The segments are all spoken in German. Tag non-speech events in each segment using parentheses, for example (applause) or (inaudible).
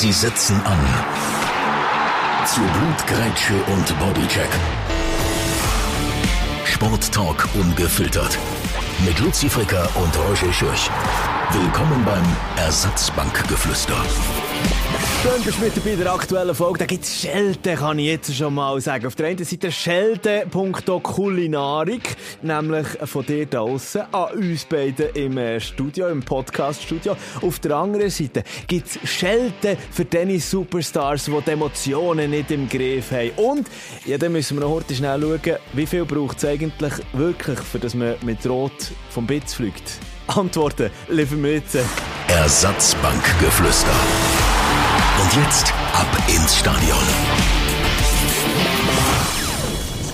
Sie setzen an. Zu Blutgrätsche und Bodycheck. Sporttalk ungefiltert. Mit Luzi Fricker und Roger Schürch. Willkommen beim Ersatzbankgeflüster. Schön, bist du mit in der aktuellen Folge. Da gibt es Schelte, kann ich jetzt schon mal sagen. Auf der einen Seite Schelte.kulinarik, nämlich von dir da draussen an uns beiden im äh, Studio, im Podcast-Studio. Auf der anderen Seite gibt es Schelte für diese Superstars, die die Emotionen nicht im Griff haben. Und, ja, dann müssen wir noch heute schnell schauen, wie viel braucht es eigentlich wirklich, für dass man mit Rot vom Bitz fliegt. Antworten wir jetzt. Ersatzbankgeflüster. Und jetzt ab ins Stadion.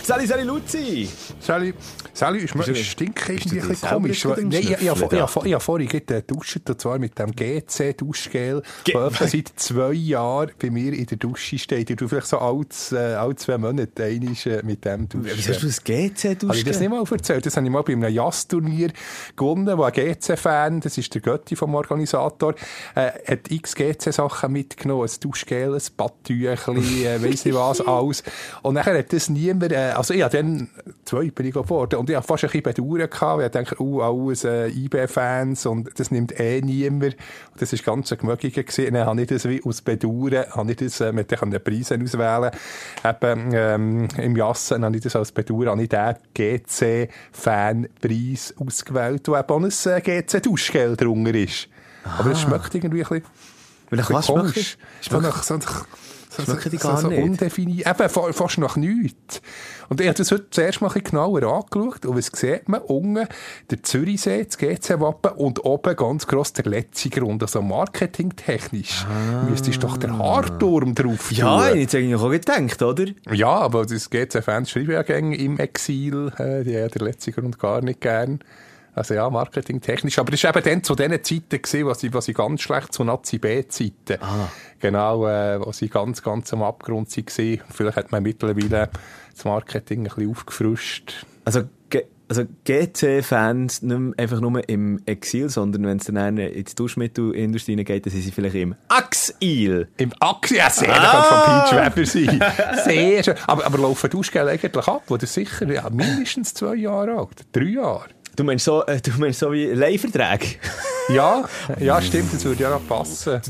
Sali, Sali, Luzi! Sally, Sally, du- ist stinkt bist irgendwie du ein bisschen komisch. Nein, ich, ich, ich, ich, ich, ich vorhin gerade geduscht, und zwar mit dem GC-Duschgel, Ge- das seit zwei Jahren bei mir in der Dusche steht. Ich tue vielleicht so alle, äh, alle zwei Monate einmal äh, mit dem duschen. Wieso hast du das GC Habe ich das nicht mal erzählt? Das habe ich mal bei einem Jazzturnier gewonnen, wo ein GC-Fan, das ist der Götti vom Organisator, äh, hat x GC-Sachen mitgenommen, ein Duschgel, ein Badtüchli, äh, weiss nicht was, (laughs) alles. Und nachher hat das niemand, äh, also ich habe dann, zwei bin ich geworden, und ich habe fast ein bisschen bedauert gehabt, weil ich dachte, uh, alles äh, IB-Fans und das nimmt eh niemand. Und das war ganz ein Gemögiger gewesen. Und dann habe ich das wie aus Bedauern, habe ich das, äh, mit den Preisen auswählen, eben, ähm, im Jassen habe ich das als Bedauern, habe ich den GC-Fanpreis ausgewählt, wo eben auch ein äh, GC-Duschgel drunter ist. Aber es schmeckt irgendwie ein bisschen, ein was schmeckt es? So nach, Schmecken die so, gar so nicht? undefiniert. Eben, fa- fast nach nichts. Und ich habe das heute zuerst mal ein bisschen genauer angeschaut. Und was sieht man? Unten der Zürichsee, das GC-Wappen und oben ganz gross der Letzigrund. Also marketingtechnisch müsstest doch der Haarturm drauf Ah. Ja, ich tun. hätte eigentlich auch gedacht, oder? Ja, aber das GC-Fans schreiben ja gerne im Exil. Äh, die haben den Letzigrund gar nicht gern. Also ja, marketingtechnisch. Aber es war eben dann zu den Zeiten, gewesen, wo sie, wo sie ganz schlecht zu Nazi-B-Zeiten. Ah. Genau, äh, wo sie ganz, ganz am Abgrund waren. Vielleicht hat man mittlerweile das Marketing ein bisschen aufgefrischt. Also, also GC-Fans nicht mehr einfach nur im Exil, sondern wenn es dann in die Duschmittelindustrie geht, dann sind sie vielleicht im Axil. Im Axi, ja, sehr, Ah! das könnte von Peach Weber sein. Sehr schön. Aber, aber laufen Duschgel eigentlich ab? Oder sicher ja, mindestens zwei Jahre alt? Drei Jahre? Du meinst so, äh, du meinst so wie Leihverträge? Ja, ja, stimmt, das würde ja noch passen.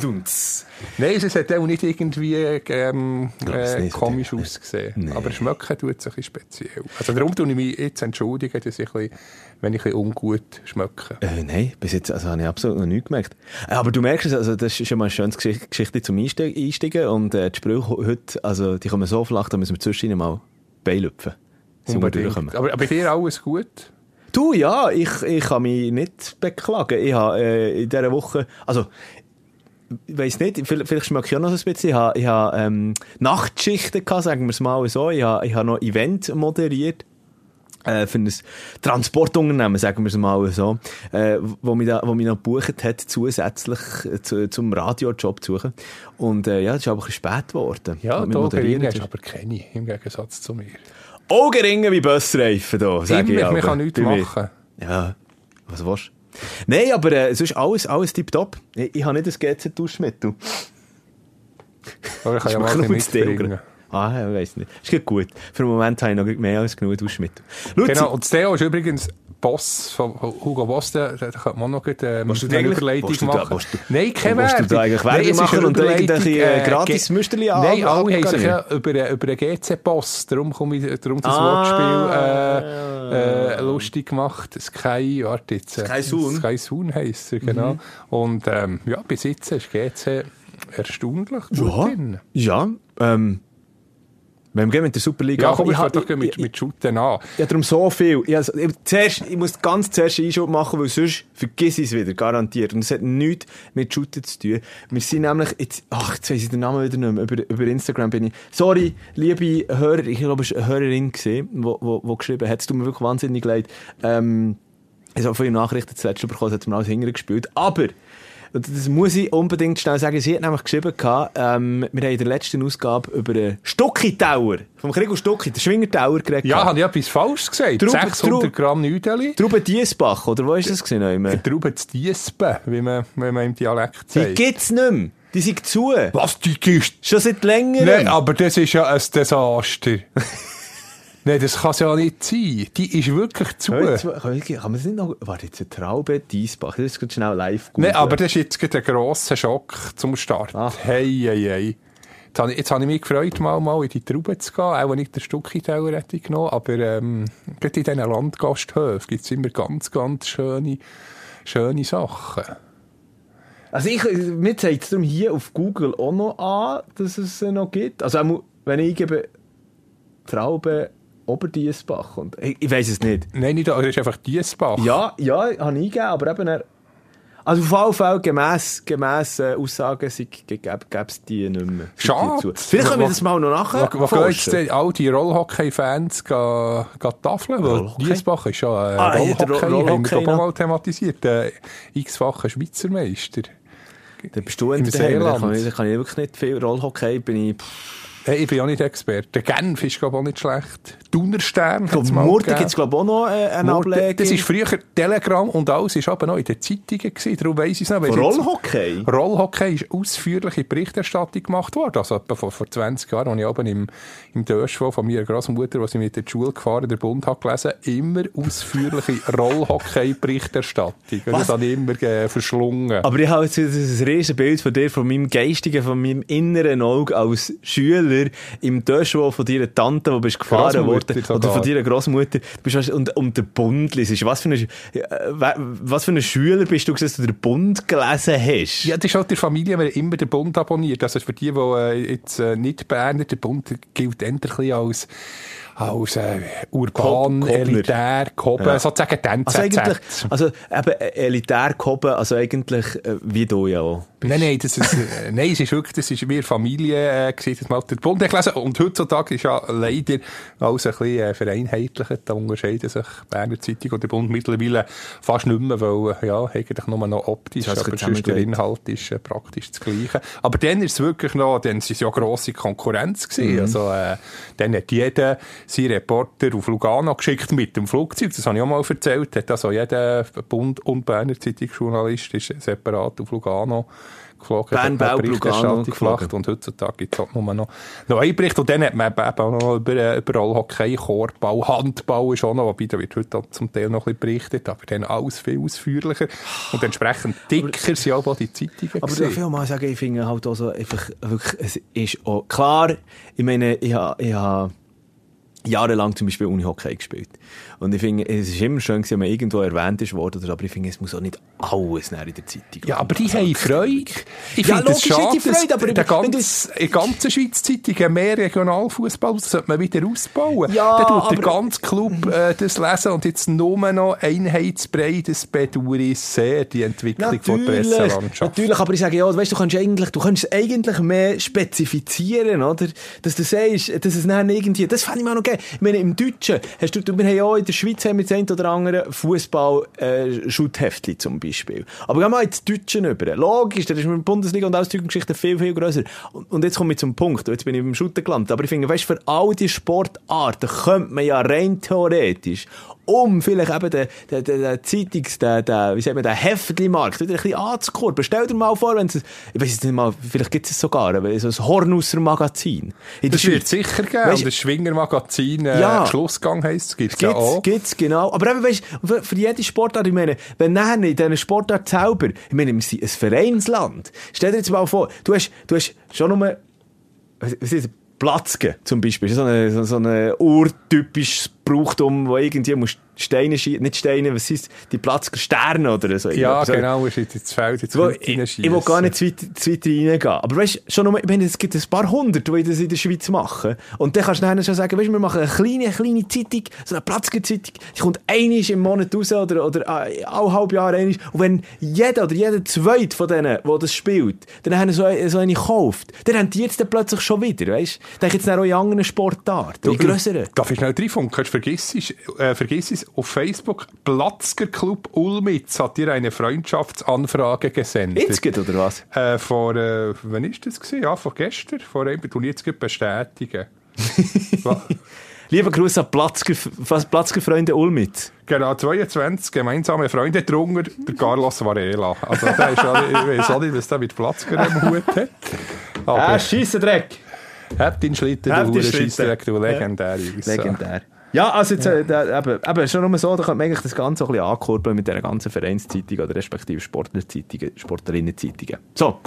Nein, es hat auch nicht irgendwie ähm, äh, nicht, komisch nee. ausgesehen. Nee. Aber schmecken tut es ein bisschen speziell. Also darum tue ich mich jetzt entschuldigen, dass ich ein bisschen, wenn ich ein bisschen ungut schmecke. Äh, nein, bis jetzt also, habe ich absolut noch nichts gemerkt. Äh, Aber du merkst es, also, das ist schon mal eine schöne Geschichte, zum Einste- Einsteigen. Und äh, die Sprüche heute, also, die kommen so flach, da müssen wir zwischendurch mal beilüpfen. Aber, aber bei dir alles gut? Du, ja, ich, ich kann mich nicht beklagen. Ich habe äh, in dieser Woche, also, ich weiss nicht, vielleicht, schmecke ich auch noch so ein bisschen. Ich habe, ich habe ähm, Nachtschichten gehabt, sagen wir es mal so. Ich habe, ich habe noch Event moderiert. Äh, für ein Transportunternehmen, sagen wir es mal so, äh, wo, mich da, wo mich noch gebucht hat, zusätzlich äh, zu, zum Radiojob zu suchen. Und äh, ja, es ist aber ein bisschen spät geworden. Ja, da ist- aber keine, im Gegensatz zu mir. Augenringe wie Bössreifen da, sage ich man kann nichts machen. Ja, was willst du? Nein, aber äh, sonst alles, alles tipptopp. Ich, ich habe nicht das GZ-Duschmittel. Aber ich kann ja mal ein mitbringen. Ah, ich weiss nicht. Ist gut gut. Für den Moment habe ich noch mehr als genug Duschmittel. Genau, und das Theo ist übrigens Boss von Hugo Boss, da, da könnte man noch ähm, du eine Überleitung du machen. du- Nein, keine willst du Werbung. da eigentlich Werbung machen und irgendwelche, äh, gratis Müsterli an- Nein, alle haben sich ja über, über den GC-Boss, darum komme ich, darum das Ah. Wortspiel äh, äh, lustig gemacht. Sky, warte jetzt. äh, Sky Soon. Sky Soon heisst er, genau. Mhm. Und ähm, ja, bis jetzt ist GC erstaunlich gut ja, drin. ja, ähm, wenn wir mit der Superliga Ja, komm, ich fange doch mit, mit Shooten an. Ja, darum so viel. Ich, also, ich, zuerst, ich muss ganz zuerst einen Einschub machen, weil sonst vergiss ich es wieder, garantiert. Und es hat nichts mit Shooten zu tun. Wir sind nämlich, jetzt, ach, jetzt weiss ich den Namen wieder nicht mehr, über, über Instagram bin ich, sorry, liebe Hörer, ich glaube, es war eine Hörerin, gewesen, wo, wo, wo geschrieben hat, es tut mir wirklich wahnsinnig leid, ähm, ich habe viele Nachrichten zuletzt bekommen, es hat mir alles hingespielt. Aber, und das muss ich unbedingt schnell sagen, sie hat nämlich geschrieben, gehabt, ähm, wir haben in der letzten Ausgabe über den Stucki-Tower, vom Gregor Stucki, den Schwinger-Tower geredet. Ja, habe ich etwas falsch gesagt? Trauben- 600 Trauben- Gramm Nüdeli. Trauben Diesbach, oder wo ist das gesehen? Trauben zu Diesben, wie man, wie man im Dialekt Die sagt. gibt's nicht mehr. Die sind zu. Was, die gehst Schon seit längerem. Nein, aber das ist ja ein Desaster. (laughs) Nein, das kann es ja nicht sein. Die ist wirklich zu. Kann ich- man das nicht noch... Warte, jetzt eine Traube Diesbach. Das ist gerade schnell live Nein, googeln. aber das ist jetzt gerade ein grosser Schock zum Start. Ah. Hey, hey, hey. Jetzt habe, ich, jetzt habe ich mich gefreut, mal, mal in die Traube zu gehen. Auch nicht der Stucki-Teller hätte ich genommen. Aber ähm, gerade in diesen Landgasthöfen gibt es immer ganz, ganz schöne, schöne Sachen. Also ich, mir zeigt es darum hier auf Google auch noch an, dass es noch gibt. Also wenn ich eingebe Traube Oberdiesbach und ich, ich weiß es nicht. Nein, nicht, das ist einfach Diesbach. Ja, ja, habe ich eingegeben, aber eben er, also auf jeden Fall gemäss, gemäss äh, Aussagen gäbe es die nicht mehr. Schade. Vielleicht können wir das mal noch nachher Wo, wo gehen jetzt denn all die Rollhockey-Fans tafeln? Weil Rollhockey? Diesbach ist ja äh, Ah, der Rollhockey, Ro- haben wir Rollhockey doch mal thematisiert. Äh, x-facher Schweizer Meister. Dann bist du in da Seeland. ich, da kann ich wirklich nicht viel Rollhockey, bin ich... Hey, ich bin auch nicht Experte. Genf ist, glaube ich, auch nicht schlecht. Ich mal Murten gibt es glaube ich auch noch äh, eine Murten, Ablegung. Das ist früher Telegram und alles ist aber noch in den Zeitungen gewesen. Darum weiss ich es noch. Jetzt- Rollhockey? Rollhockey ist ausführliche Berichterstattung gemacht worden. Also etwa vor, vor 20 Jahren, als ich oben im, im Döschwo von meiner Großmutter, wo sie mit der Schule gefahren, der Bund hat gelesen, immer ausführliche (laughs) Rollhockey-Berichterstattung. Das habe ich immer äh, verschlungen. Aber ich habe jetzt ein riesen Bild von dir, von meinem geistigen, von meinem inneren Auge als Schüler im Döschwo von deiner Tante, wo bist gefahren worden. Oder von deiner Großmutter. Bist und, und der Bund liest. Was für, ein, äh, was für ein Schüler bist du, dass du den Bund gelesen hast? Ja, das ist halt der Familie, wir haben immer den Bund abonniert. Also für die, die äh, jetzt äh, nicht Berner, der Bund gilt bisschen als, als äh, urban, Kob- elitär, Koben, Ja. sozusagen die NZZ. Also eigentlich, also eben äh, elitär gehoben, also eigentlich äh, wie du ja auch. Nein, nein, das ist, äh, (laughs) nein, es ist wirklich, das ist mehr Familie, äh, gewesen, das mal der Bund gelesen. Und heutzutage ist ja leider alles ein bisschen äh, vereinheitlicht. Da unterscheiden sich Berner Zeitung und der Bund mittlerweile fast nicht mehr, weil, äh, ja, eigentlich nur noch optisch, Das aber sonst der. Inhalt ist äh, praktisch das Gleiche. Aber dann ist es wirklich noch, dann ist es ja grosse Konkurrenz gewesen. Also, äh, dann hat jeder seinen Reporter auf Lugano geschickt mit dem Flugzeug. Das habe ich auch mal erzählt. Hat also jeder Bund- und Berner Zeitungsjournalist ist separat auf Lugano geflogen. Bern, Bau, Lugano geflogen. Und heutzutage gibt es halt nur noch, noch einen Bericht. Und dann hat man eben auch noch über, über Rollhockey, Korbbau, Handbau ist auch noch, wobei da wird heute auch zum Teil noch ein bisschen berichtet, aber dann alles viel ausführlicher. Und entsprechend dicker sind auch die Zeitungen Aber gewesen. ich will mal sagen, ich finde halt auch so einfach, wirklich, es ist auch, klar, ich meine, ich habe, ich habe jahrelang zum Beispiel Unihockey gespielt. Und ich finde, es ist immer schön, wenn man irgendwo erwähnt ist worden, aber ich finde, es muss auch nicht alles in der Zeitung Ja, aber die haben Freude. Ich Ja, finde logisch schade, die Freude, aber der ganz, in ganzen Schweiz Zeitungen mehr Regionalfußball, das sollte man wieder ausbauen. Ja, Dann tut der ganze Club äh, das lesen und jetzt nur noch einheitsbrei, das bedauere ich sehr, die Entwicklung von der Natürlich, Presselandschaft. natürlich, aber ich sage ja, weißt, du kannst eigentlich, du kannst es eigentlich mehr spezifizieren, oder? Dass du sagst, dass es dann irgendwie, das fände ich mir auch noch geil. Ich meine, im Deutschen, hast du, du wir haben ja auch in der Schweiz haben wir das ein oder andere Fußball, äh, zum Beispiel. Aber gehen wir mal ins Deutsche über. Logisch, da ist mit der Bundesliga und Ausdrückungsgeschichte viel, viel grösser. Und, und jetzt komme ich zum Punkt, jetzt bin ich beim Shooten gelandet. Aber ich finde, weißt, für all die Sportarten könnte man ja rein theoretisch um vielleicht eben den, den, den, den Zeitungs-, den, den, wie sagt man, den Heftli-Markt wieder ein bisschen anzukurbeln. Stell dir mal vor, wenn es, ich weiß nicht mal, vielleicht gibt es sogar, aber so ein Hornusser Magazin. In der Das wird Schweiz. sicher geben. Weisst- und das Schwinger-Magazin äh, Ja. Schlussgang heisst es, gibt es ja auch. gibt's, genau. Aber eben, weißt, für, für jede Sportart, ich meine, wenn nachher in diesen Sportart selber, ich meine, wir sind ein Vereinsland. Stell dir jetzt mal vor, du hast, du hast schon nur, was ist? Platzke zum Beispiel, so ein so, so ein urtypisches Brauchtum, wo irgendwie musst Steine schießen, nicht Steine, was ist die Platzke, Sterne oder so. Ja, irgendetwas. genau, ist jetzt ins Feld jetzt Wo, ich, ich will gar nicht zu weit, zu weit reingehen. Aber weißt schon nur, ich meine, es gibt ein paar hundert, die das in der Schweiz machen. Und dann kannst du nachher schon sagen, weißt wir machen eine kleine, kleine Zeitung, so eine Platzgezeitung, die kommt einmal im Monat raus oder, oder äh, alle halb Jahr einmal. Und wenn jeder oder jeder zweite von denen, der das spielt, dann haben so, so eine gekauft, dann haben die jetzt dann plötzlich schon wieder, weißt du? Denke jetzt auch in anderen Sportarten, in grösseren. Darf ich schnell reinfunken? Vergiss es, äh, vergiss es auf Facebook. Platzger Club Ulmitz hat dir eine Freundschaftsanfrage gesendet. Jetzt geht, oder was? Äh, vor, äh, wann ist das gewesen? Ja, vor gestern. Vor einem, ich jetzt bestätigen. (laughs) Lieber Gruß an Platzger, Platzger-Freunde Ulmit. Genau, 22 gemeinsame Freunde drunter, der Carlos Varela. Also, der ist auch, ich weiß auch nicht, was der mit Platzger im Hut hat. Aber, ah, Scheissendreck. Habt ihn Schlitten, du Hure Scheissendreck, du legendär. Ja. Legendär. Ja, also jetzt, äh, da, eben, eben, schon nur so, da könnte man eigentlich das Ganze ein bisschen ankurbeln mit dieser ganzen Vereinszeitung oder respektive Sportlerzeitungen, Sportlerinnenzeitungen. So.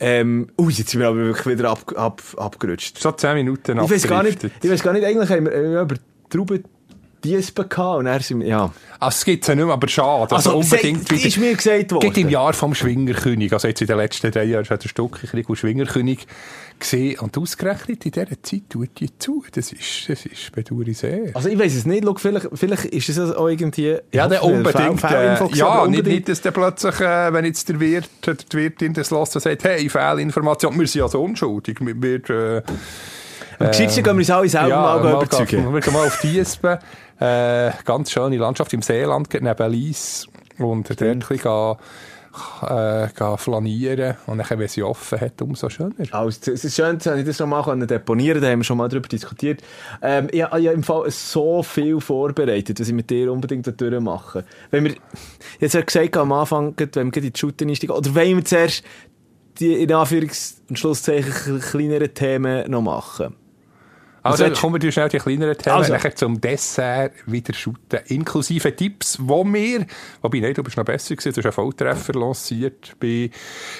Ähm, ui, jetzt sind wir aber wirklich wieder ab, ab, abgerutscht. So 10 Minuten ich weiß gar nicht, Ich weiß gar nicht, eigentlich haben wir äh, über Trauben Diesben gehabt und er sind ja. Also es gibt es ja nicht mehr, aber schade. Also, also unbedingt wieder, ist mir gesagt worden. Geht im Jahr vom Schwingerkönig, also jetzt in den letzten drei Jahren hat ein Stück Krieg Schwingerkönig gesehen und ausgerechnet in dieser Zeit tut die zu. Das ist, das ist bedauere sehr. Also ich weiß es nicht, Schau, vielleicht, vielleicht ist es auch irgendwie... Ja, der unbedingt. Äh, ja, nicht, nicht, dass der plötzlich, äh, wenn jetzt der Wirt, der Wirtin das lässt, sagt, hey, Fehlinformation, wir sind also unschuldig, wir... wir äh, am geschicktesten gehen wir uns alle selber ja, mal, mal überzeugen. Wir gehen mal auf Diesben. Äh, ganz schöne Landschaft im Seeland, neben Lies. Und dort ein bisschen äh, gehen flanieren und dann, wenn sie offen hat, umso schöner. Also, es ist schön, dass ich das noch mal deponieren da haben wir schon mal darüber diskutiert. Ähm, ich habe ja im Fall so viel vorbereitet, was ich mit dir unbedingt durchmachen Wenn wir, jetzt habe gesagt am Anfang, wenn wir in die Shooter einsteigen, oder wenn wir zuerst die in Anführungs- und Schlusszeichen kleineren Themen noch machen. Also, also kommen wir schnell die kleineren Themen, also. nachher zum Dessert wieder shooten, inklusive Tipps, wo wir, wobei, nein, du bist noch besser gewesen, du hast einen Volltreffer lanciert bei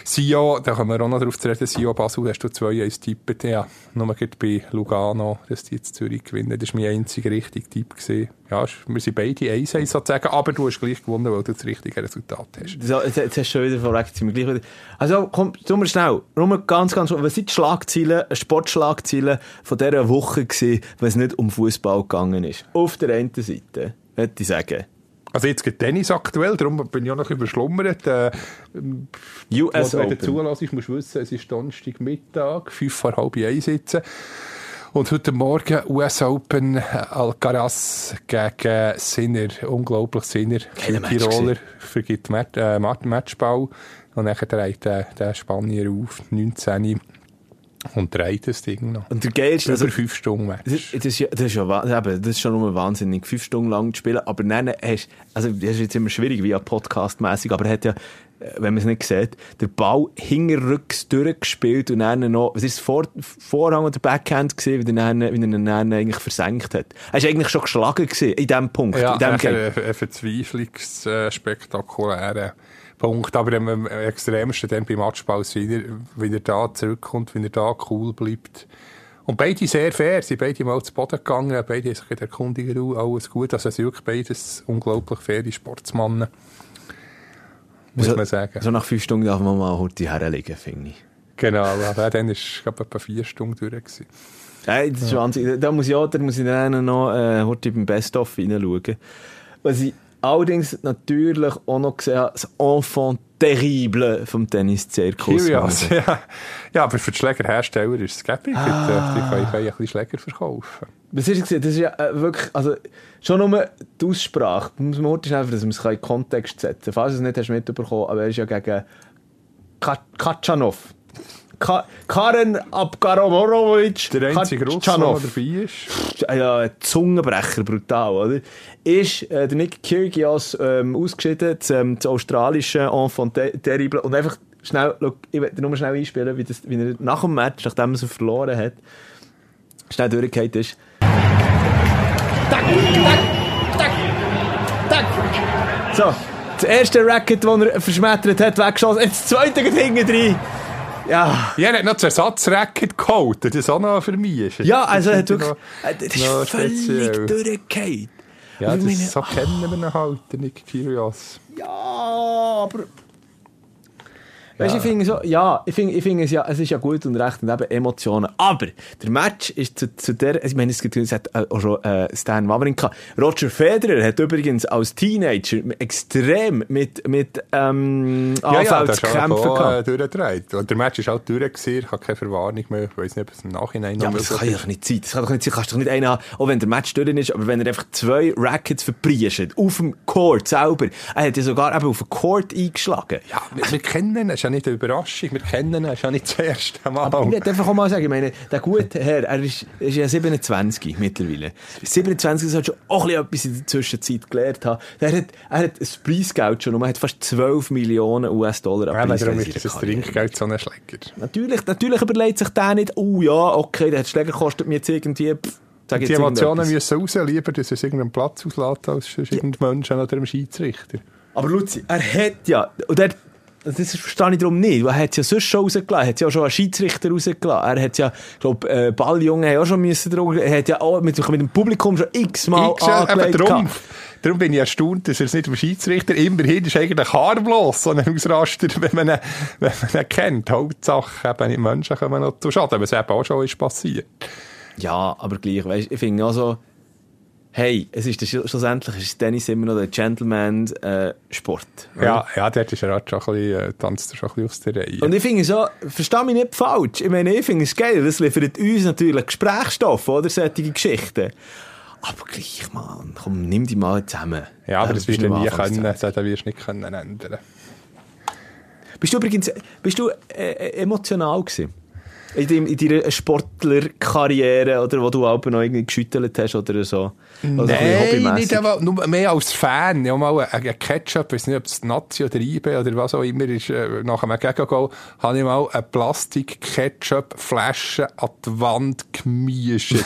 Sio, da kommen wir auch noch drauf zu reden, Sio Basel, hast du 2-1 tippet, ja, nur bei Lugano, dass die jetzt Zürich gewinnen, das war mein einziger richtiger Tipp gewesen ja, wir sind beide 1 sozusagen, aber du hast gleich gewonnen, weil du das richtige Resultat hast. So, jetzt, jetzt hast du schon wieder vorweg, sind wir gleich wieder. Also, komm, tun wir schnell. Nur ganz, ganz, was sind die Schlagzeilen, Sportschlagzeilen von dieser Woche gewesen, wenn es nicht um Fußball gegangen ist? Auf der einen Seite, würde ich sagen. Also jetzt geht Tennis aktuell, darum bin ich auch noch überschlummert. Äh, US Open. Wenn du zulässt, musst du wissen, es ist Donnerstagmittag, fünf vor halb eins sitzen. Und heute Morgen US Open Alcaraz gegen Sinner, unglaublich Sinner. Tiroler vergibt Mat äh, Matchball. Und dann dreht der, der Spanier auf, 19 und dreht das Ding noch. Und der geilste, also, fünf Stunden Match. Das, ist, das, ist ja, eben, das ist schon nur wahnsinnig, fünf Stunden lang zu spielen. Aber dann hast, also, das ist jetzt immer schwierig, wie ja Podcast-mässig, aber er hat ja wenn man es nicht sieht, der Ball hinterrücks durchgespielt und dann noch, was ist das Vor Vorhang oder Backhand gesehen, wie, er wie er dann eigentlich versenkt hat. Er war eigentlich schon geschlagen gewesen, in dem Punkt. Ja, in dem ein, ein verzweiflungsspektakulärer Punkt. Aber am extremsten dann beim Matchball, wie er, wie er da zurückkommt, wie er da cool bleibt. Und beide sehr fair, sie beide mal zu Boden gegangen, beide haben sich erkundigt, alles gut. Also sind wirklich beides unglaublich faire Sportsmannen muss so, man sagen. So nach fünf Stunden darf man mal heute herlegen, finde ich. Genau, aber dann war es etwa vier Stunden durch. Gewesen. Ja, das ist ja. Wahnsinn. Da muss ich, auch, da muss ich dann noch äh, heute beim Best-of reinschauen. Was ich allerdings natürlich auch noch gesehen das Enfant terrible vom Tennis-Zirkus. Curious, ja. ja, aber für die Schlägerhersteller ist es gäbig. Ah. Die können, können ein bisschen Schläger verkaufen. Was ist das? Das ist ja äh, wirklich, also schon nur die Aussprache, da muss man heute einfach, dass man es in Kontext setzen kann. Falls du es nicht hast mitbekommen, aber er ist ja gegen Katschanov. Ka Karen Abgaromorovic. Der einzige Russe, der dabei ist. Ja, Zungenbrecher, brutal, oder? Ist äh, der Nick Kyrgios ähm, ausgeschieden, das, ähm, das australische Enfant terrible. Und einfach schnell, look, ich werde nur schnell einspielen, wie, das, wie er nach dem Match, nachdem er es verloren hat, schnell durchgehend ist. Tack, tack, tack, tack. So, das erste Racket, das er verschmettert hat, weggeschossen. Jetzt das zweite hinten drin. Ja. Ja, er hat noch das Ersatzracket geholt, das auch noch für mich ist. Ja, also er hat wirklich, noch, das ist völlig durchgefallen. Ja, das, meine, so kennen wir ihn halt, Nick Kyrgios. Ja, aber Weißt, ja. ich finde so, ja, ich finde, ich finde es ja, es ist ja gut und recht und eben Emotionen. Aber der Match ist zu, zu der, ich meine, es, gibt, es hat äh, auch schon äh, Stan Wawrinka. Roger Federer hat übrigens als Teenager extrem mit, mit ähm, ja, ja, zu kämpfen gehabt. Äh, durchgedreht. Und der Match ist halt durch gewesen, ich habe keine Verwarnung mehr, ich weiß nicht, ob es im Nachhinein noch Ja, aber das kann doch nicht sein. Das kann doch nicht sein. Kannst doch nicht einen haben, auch wenn der Match durch ist, aber wenn er einfach zwei Rackets verpriescht, auf dem Court selber. Er hat ja sogar eben auf dem Court eingeschlagen. Ja, wir, wir kennen ihn, ist ja nicht eine Überraschung. Wir kennen ihn, ist ja nicht das erste Mal. Aber ich will einfach auch mal sagen, ich meine, der gute Herr, er ist, ist ja 27 mittlerweile. 27 sollte schon auch ein bisschen etwas in der Zwischenzeit gelernt haben. Er hat, er hat ein Preisgeld schon und man hat fast 12 Millionen US-Dollar ja, an darum Preisgeld ist das in der Karriere. Trinkgeld so ein Schläger. Natürlich, natürlich überlegt sich der nicht, oh ja, okay, der Schläger kostet mir jetzt irgendwie, pff, Die Emotionen müssen raus, lieber, dass es irgendeinen Platz auslässt, als irgendein Menschen oder einem Schiedsrichter. Aber Luzi, er hat ja, und er, das verstehe ich darum nicht, weil er hat es ja sonst schon rausgelassen, er hat ja auch schon einen Schiedsrichter rausgelassen, er hat ja, ich glaube, äh, Balljungen haben auch schon müssen drüber, er hat ja auch mit, mit dem Publikum schon x-mal angelegt. darum, gehabt. darum bin ich erstaunt, dass er es nicht dem Schiedsrichter immerhin ist eigentlich harmlos, so ein Ausraster, (laughs) wenn man ihn, wenn man ihn kennt. Hauptsache, eben nicht Menschen kommen noch zu Schaden, was eben auch schon ist passiert. Ja, aber gleich, weißt, ich finde auch so, hey, es ist schlussendlich ist Tennis immer noch der Gentleman-Sport. Ja, ja, dort ist er halt schon ein bisschen, äh, tanzt er schon ein bisschen aus der Reihe. Und ich finde so, versteh mich nicht falsch. Ich meine, ich finde es geil. Das liefert uns natürlich Gesprächsstoff, oder? Solche Geschichten. Aber gleich, Mann, komm, nimm die mal zusammen. ja, aber Ähm, das wirst du nie können, das wirst du nicht können ändern. Bist du übrigens, bist du äh, äh, emotional gewesen? In, deinem, in deiner Sportlerkarriere, oder wo du auch noch irgendwie geschüttelt hast oder so? Also Nein, nicht einmal, nur mehr als Fan. Ja, mal ein, ein Ketchup, ich weiß nicht, ob es Nazi oder IB oder was auch immer ist, äh, nach einem Gegengol, habe ich mal eine Plastik-Ketchup-Flasche an die Wand gemischt. (laughs)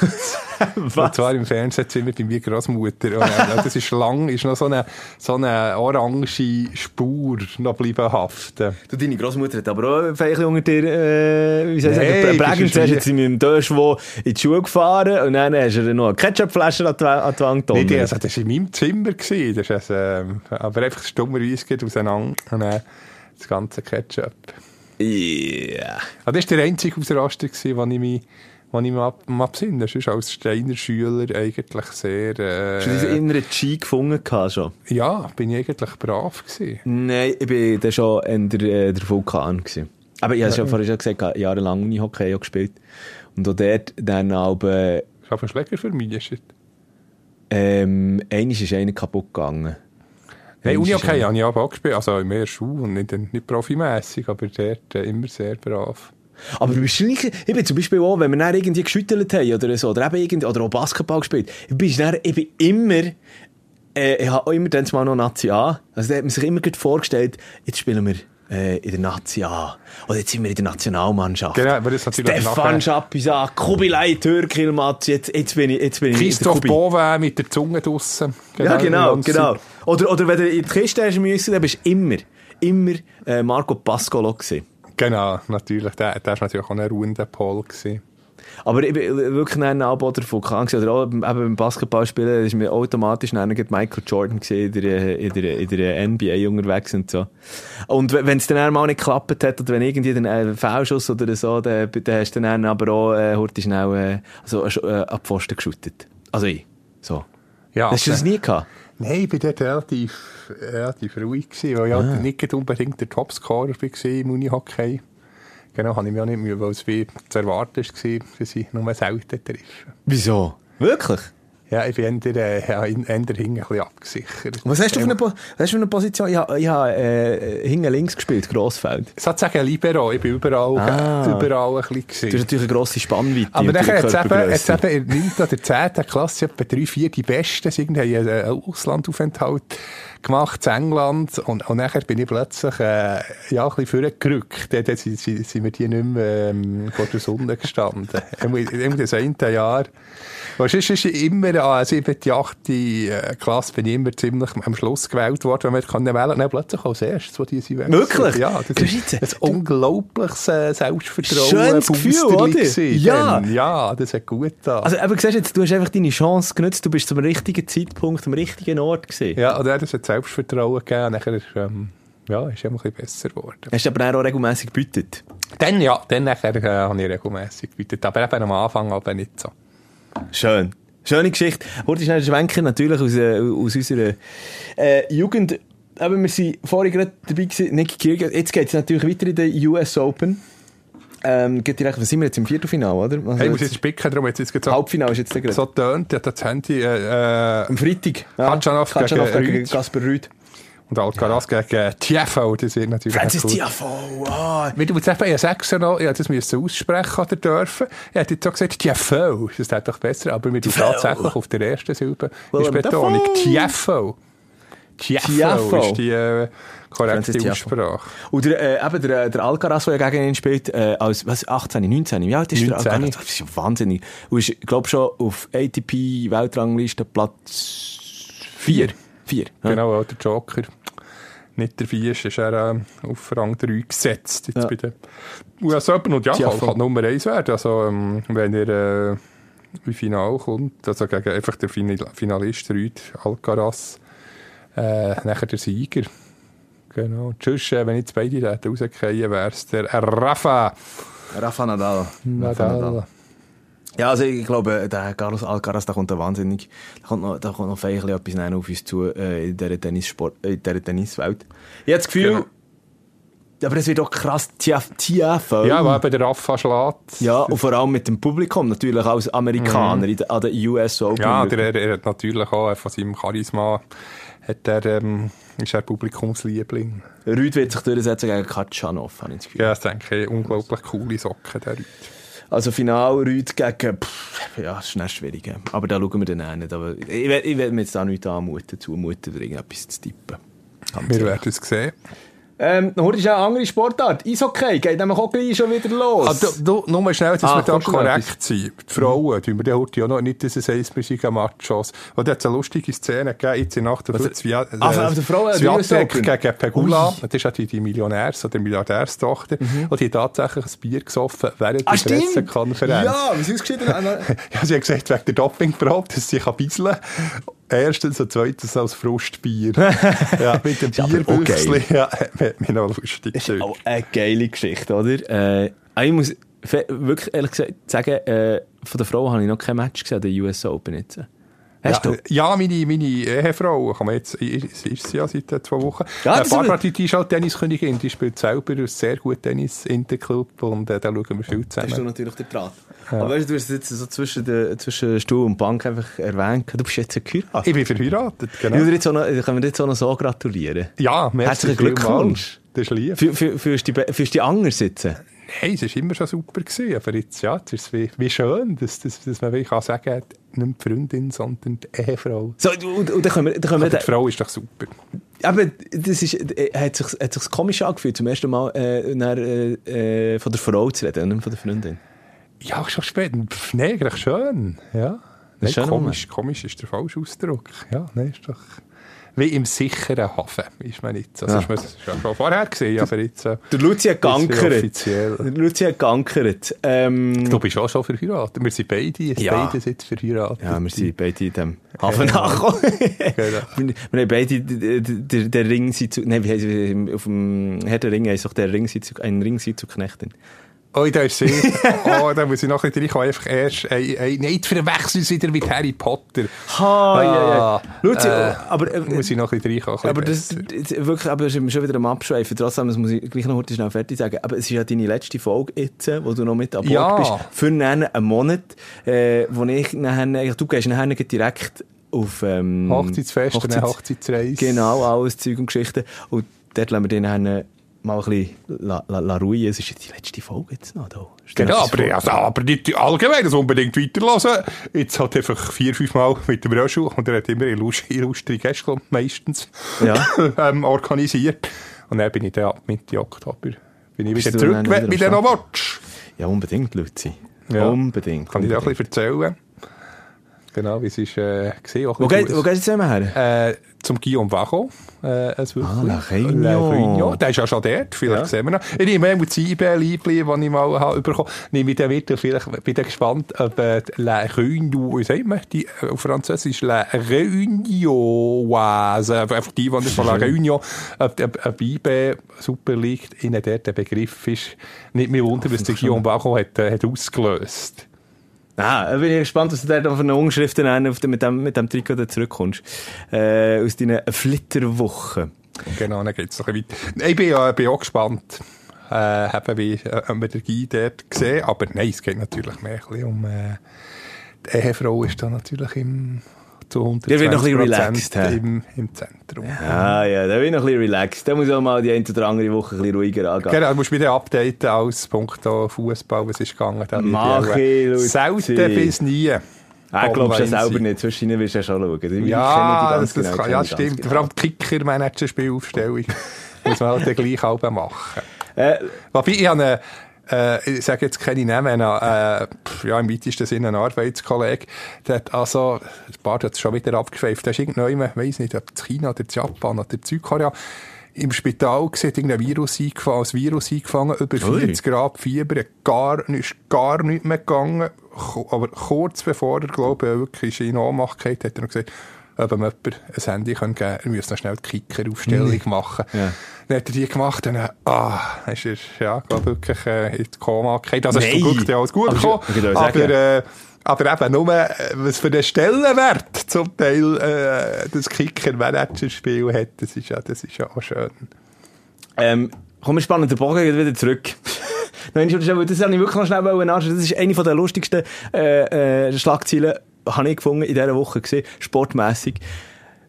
(laughs) Und zwar im Fernsehzimmer bei meiner Großmutter. Äh, das ist lang, ist noch so eine, so eine orange Spur noch bleiben haften. Du, deine Großmutter hat aber auch vielleicht unter dir, äh, wie soll ich Nein, sagen, prägend. ist Zuerst hat sie mit dem Döschwo in die Schule gefahren und dann hast du noch eine Ketchupflasche an die, an die Wand Nee, die, gedonnert. also, das war in meinem Zimmer. Gewesen. Das ist, ähm, aber einfach stummerweise geht auseinander. Und dann das ganze Ketchup. Ja. Ah, das war der einzige Ausraster, wo ich mich, wo ich mich ab, absinne. Sonst als Steiner Schüler eigentlich sehr, Hast du äh, diesen inneren G gefunden schon? ja, bin ich eigentlich brav gewesen. Nein, ich bin dann schon in der, äh, der Vulkan gewesen. Aber ich habe es ja vorhin schon gesagt, ich jahrelang Unihockey gespielt. Und auch dort dann aber, Ich habe einen Schläger für mich. Ist ähm, eines ist einer kaputt gegangen. Nein, ist einer- habe ich aber auch gespielt. Also in mehr Schule und nicht, nicht profimässig, aber dort äh, immer sehr brav. Aber du bist nicht, ich bin zum Beispiel auch, wenn wir dann irgendwie geschüttelt haben oder so, oder eben irgendwie, oder auch Basketball gespielt, ich bin, dann, ich bin immer, äh, ich habe auch immer dann mal noch Nazi A. Also da hat man sich immer gut vorgestellt, jetzt spielen wir äh, in der Nazi A. Oder jetzt sind wir in der Nationalmannschaft. Genau, aber das natürlich Stefan Schapisa, Kubilai Türkilmatz, jetzt, jetzt bin ich, jetzt bin ich in der Christoph. Bowen mit der Zunge draussen. Ja, genau, genau. Zeit. Oder, oder wenn du in die Kiste hast müssen, dann bist du immer, immer äh, Marco Pascolo gewesen. Genau, natürlich. Der, war natürlich auch ein ruhender Pol. Gewesen. Aber ich bin wirklich ein Anbieter von Krank oder auch eben beim Basketballspielen ist mir automatisch Michael Jordan gesehen in der, in, der, in der NBA unterwegs und so. Und wenn es dann einmal nicht geklappt hat oder wenn irgendwie ein äh, Foulschuss oder so, dann, dann hast du dann aber auch äh, heute schnell äh, also, äh, ab Pfosten geschüttet. Also ich. So. Ja, Hast du das nie gehabt? Nein, ich war dort relativ, relativ ruhig, gewesen, weil ich Ah. halt nicht unbedingt der Topscorer war im Unihockey. Genau, habe ich mich auch nicht müde, weil es wie zu erwarten war, dass ich nur selten treffe. Wieso? Wirklich? Ja, ich bin eher, äh, ja, eher ein bisschen abgesichert. Was hast du für eine, Po- was hast du für eine Position? Ich habe, ich habe äh, hinten links gespielt, Grossfeld. Sozusagen Libero, ich bin überall, Ah. überall ein bisschen Du hast gewesen. natürlich eine grosse Spannweite. Aber nachher hat es eben, hat's eben in der 9. oder 10. Klasse etwa drei, vier die Besten. Sie haben einen Auslandaufenthalt gemacht in England. Und, und nachher bin ich plötzlich äh, ja, ein bisschen vorgerückt. Dann, dann sind, sind, wir die nicht mehr ähm, vor der Sonne gestanden. (laughs) Im das eine Jahr. Weißt du, es ist immer an 7., 8. äh, Klasse bin ich immer ziemlich am Schluss gewählt worden, wenn man kann wählen kann. Plötzlich als erstes, wo die sind Wirklich? Ja, das ist ein unglaubliches äh, Selbstvertrauen. Schönes Gefühl, oder? Ja. dann. Ja, das hat gut da. Also, aber siehst du jetzt, du hast einfach deine Chance genutzt, du bist zum richtigen Zeitpunkt am richtigen Ort gewesen. ja, und er hat Selbstvertrauen gegeben. Nachher ist, ähm, ja, ist er ein bisschen besser geworden. Hast du aber auch regelmässig gebütet. Dann, ja, dann nachher, äh, habe ich regelmässig gebietet. Aber eben am Anfang aber nicht so. Schön. Schöne Geschichte. Heute ist ein Schwenker natürlich aus, äh, aus unserer äh, Jugend. Aber wir sind vorhin gerade dabei gewesen, Nicky Kyrgios. Jetzt geht es natürlich weiter in den US Open. Ähm, geht direkt, was sind wir jetzt im Viertelfinale, oder? Also Hey, ich muss jetzt spicken, darum jetzt, jetzt so, Halbfinale ist jetzt gerade. so tönt, ja, das Handy, äh, äh, Am Freitag. Gegen Katschanov gegen Rüd. Kasper Rüd. Und Alcaraz gegen Tiafoe, das ist natürlich Francis cool. Tiafoe, ah. Du jetzt eben, ich ja noch, ja, das müssen aussprechen oder dürfen. Er hat jetzt auch gesagt, Tiafoe, das ist doch besser, aber wir tun tatsächlich auf der ersten Silbe, ist Betonung. Tiafoe Tiafoe. ist die äh, korrekte. Aussprache. Und der, äh, eben der, der Alcaraz, der ja gegen ihn spielt, äh, als, was, 18, 19, wie alt ist der 19. Alcaraz? Das ist ja wahnsinnig. Und ist, glaube schon auf ATP-Weltrangliste Platz 4. 4. Ja. Genau, der Joker. Nicht der Vier ist er äh, auf Rang 3 gesetzt. Jetzt Ja. bei den US Open. Und ja, kann, kann Nummer 1 werden. Also, ähm, wenn er äh, im Finale kommt, also gegen einfach der Final Finalist Rüd Alcaraz, äh, nachher der Sieger. Genau. Tschüss, wenn jetzt beide da rausgehen, wäre es der Rafa Rafa Nadal. Rafa Nadal. Ja, also ich glaube, der Carlos Alcaraz, da kommt wahnsinnig, da kommt noch, da kommt noch feierlich etwas auf uns zu, äh, in dieser Tennissport, äh, in dieser Tenniswelt. Ich habe das Gefühl, Genau. aber es wird auch krass Tiafoe. Ja, weil eben der Rafa schlägt. Ja, und vor allem mit dem Publikum, natürlich als Amerikaner in der- an der US Open. Ja, der, er, hat natürlich auch von seinem Charisma hat er, ähm, ist er Publikumsliebling. Rüd wird sich durchsetzen gegen Katschanov, habe ich das Gefühl. Ja, das denke ich, unglaublich coole Socken, der Rüd. Also Final Rüd gegen, pff, ja, das ist nicht schwierig. Aber da schauen wir dann auch nicht. Aber ich werde ich mir jetzt da nicht anmuten, zumuten, oder irgendetwas zu tippen. Ganz Wir ehrlich. werden es sehen. Ähm, heute ist auch eine andere Sportart. Eishockey geht nämlich auch gleich schon wieder los. Ah, du, du, nur mal schnell, dass Ah, wir da noch korrekt sind. Die Frauen, tun wir heute ja noch nicht, dass es heisst, wir sind am Machos. Und da hat es eine lustige Szene gegeben, jetzt in 48 Jahren. Ah, von der Frau, die US Swiatek Open. gegen Pegula. Ui. Das ist ja die, die Millionärs- oder Milliardärstochter. Und die hat tatsächlich ein Bier gesoffen während Mhm. ah, der stimmt! Pressekonferenz. Ja, wie ist ausgeschieden? (laughs) Ja, sie hat gesagt, wegen der Dopingprobe, dass sie kann bisseln Erstens und zweitens als Frustbier. (laughs) ja, mit dem Bierbüchsli. Ja, hat mich noch lustig Das ist auch eine geile Geschichte, oder? Äh, ich muss wirklich ehrlich gesagt sagen, äh, von der Frau habe ich noch kein Match gesehen, der US Open jetzt. Hast ja, du? Ja, meine, meine Ehefrau, kann man jetzt, ist, ist sie ja seit äh, zwei Wochen. Ja, äh, das Barbara, ist- die, die ist halt Tenniskönigin, die spielt selber sehr gut Tennis in der Club und äh, da schauen wir viel Hast du zusammen. natürlich den Draht. Aber weißt du, du hast jetzt so zwischen, der, zwischen Stuhl und Bank einfach erwähnt. Du bist jetzt geheiratet. Ich bin verheiratet, genau. will dir jetzt auch noch, können wir dir jetzt auch noch so gratulieren? Ja, Herzlichen Glückwunsch. Das ist lieb. Für, für, fühlst du dich anders sitzen? Hey, es war immer schon super, gewesen, aber jetzt, ja, jetzt ist es wie, wie schön, dass, dass, dass man wirklich sagen kann, nicht die Freundin, sondern die Ehefrau. So, und, und dann können wir, dann können wir Aber die Frau ist doch super. Aber das ist, äh, hat sich, hat sich komisch angefühlt, zum ersten Mal äh, nach, äh, äh, von der Frau zu reden und nicht von der Freundin. Ja, schon spät. Eigentlich schön. Ja. Nein, schön, komisch, komisch ist der falsche Ausdruck. Ja, nein, ist doch... Wie im sicheren Hafen, ist man nicht. Also Ja. ist man das ist ja schon vorher gesehen, aber jetzt... Äh, Der Luzi hat Jetzt geankert. offiziell. Der Luzi hat geankert. Ähm, du bist auch schon verheiratet. Wir sind beide, Ja. beide sind verheiratet. ja, wir sind beide in dem (laughs) Hafen nachgekommen. (laughs) wir, wir haben beide den, den, Ring nein, wie heisst es, auf dem Herr der Ringe heisst doch der Ring ein Ring zu knechten. Oh, da ist sie. (laughs) oh, da muss ich noch ein bisschen reinkommen. Einfach erst... Ein, ein, nein, verwechseln sie wieder mit Harry Potter. Ha, ja, ja. Ah, Luzi, äh, aber... Äh, muss ich noch ein bisschen reinkommen. ein Aber das, das wirklich, aber sind wir schon wieder am Abschweifen. Trotzdem, das muss ich gleich noch heute schnell fertig sagen. Aber es ist ja deine letzte Folge jetzt, wo du noch mit an Bord Ja. bist. Für einen, Monat, äh, wo ich nachher, du gehst nachher direkt auf, ähm, Hochzeitsfest, eine Hochzeitsreise. Genau, alles Zeug und Geschichten. Und dort lassen wir den nachher mal ein bisschen la, la, la ruhen. Es ist die letzte Folge jetzt noch da. Genau, aber, also, aber nicht allgemein, das unbedingt weiterlassen. Jetzt hat einfach vier, fünf Mal mit dem Röschel und er hat immer illus- illustre Gäste, meistens, Ja. (laughs) ähm, organisiert. Und dann bin ich dann ab Mitte Oktober bin ich Bist wieder zurück, du am noch willst. Ja, unbedingt, Luzi. Ja. Unbedingt. Kann ich dir auch ein unbedingt. bisschen erzählen. Genau, wie es ist, äh, gesehen. Wo, geht, wo gehst du zusammen her? Äh, zum Guillaume Vacho. Äh, ein. Ah, La Réunion. Der ist ja schon dort. Vielleicht Ja. sehen wir noch. Ich nehme einmal das das ich mal habe bekommen. Nehme ich dann mit vielleicht bin ich gespannt, ob äh, La Réunion, wie sagt man, die, äh, auf Französisch La Réunioise, einfach die, die von La Réunion, ob, ob, ob Super League ihnen dort der Begriff ist. Nicht mehr wundern, was der Guillaume Vacho hat, äh, hat ausgelöst. Ah, bin ich gespannt, was du da auf eine Umschrift dann auf dem, mit, dem, mit dem Trikot zurückkommst. Äh, aus deinen Flitterwochen. Genau, dann geht's noch ein bisschen. Ich bin, ja, bin auch gespannt, äh, eben wie äh, ob wir den Guy dort sehen. Aber nein, es geht natürlich mehr ein bisschen um, äh, die Ehefrau ist da natürlich im zu 120 Der wird noch ein bisschen relaxed, im, im Zentrum. Ah ja, da bin ich noch ein bisschen relaxed. Da muss auch mal die eine oder andere Woche ein bisschen ruhiger angehen. Genau, du musst wieder updaten als Punkt Fußball, was ist gegangen. Mach ich, Selten bis nie. Ah, du ja online selber nicht, sonst rein willst du ja schon schauen. Ich Ja, das, das genau, kann, ich ja stimmt. genau. Vor allem die Kicker-Manager-Spielaufstellung (laughs) muss man halt gleich halb machen. Äh, Wobei, ich habe äh, ich sage jetzt keine Namen, äh, ja, im weitesten Sinne einen Arbeitskollege, der hat also, ein paar hat es schon wieder abgeschweift, der ist irgendjemand, weiss nicht, ob in China oder Japan oder Südkorea, im Spital gesehen, irgendein Virus eingefangen, als Virus eingefangen, über Ui. 40 Grad Fieber, gar, ist gar nicht mehr gegangen, aber kurz bevor er, glaube ich, wirklich in Ohnmacht hat, hat er noch gesagt, ob ihm jemand ein Handy geben kann, er müsse noch schnell die Kicker-Aufstellung machen. Ja. Dann hat er die gemacht und dann, ah, ist er, ja, glaub wirklich äh, ins Koma gefallen. Also, es ist Nein. Glück ja alles gut gekommen. Aber, äh, aber eben nur, äh, was für den Stellenwert zum Teil äh, das Kicker-Manager-Spiel hat, das ist ja, das ist ja auch schön. Ähm, komm, wir spannen den Bogen wieder zurück. (laughs) Nein, das habe ich wirklich noch schnell anschauen. Das ist eine der lustigsten äh, äh, Schlagzeilen, habe ich gefunden in dieser Woche gesehen, sportmässig.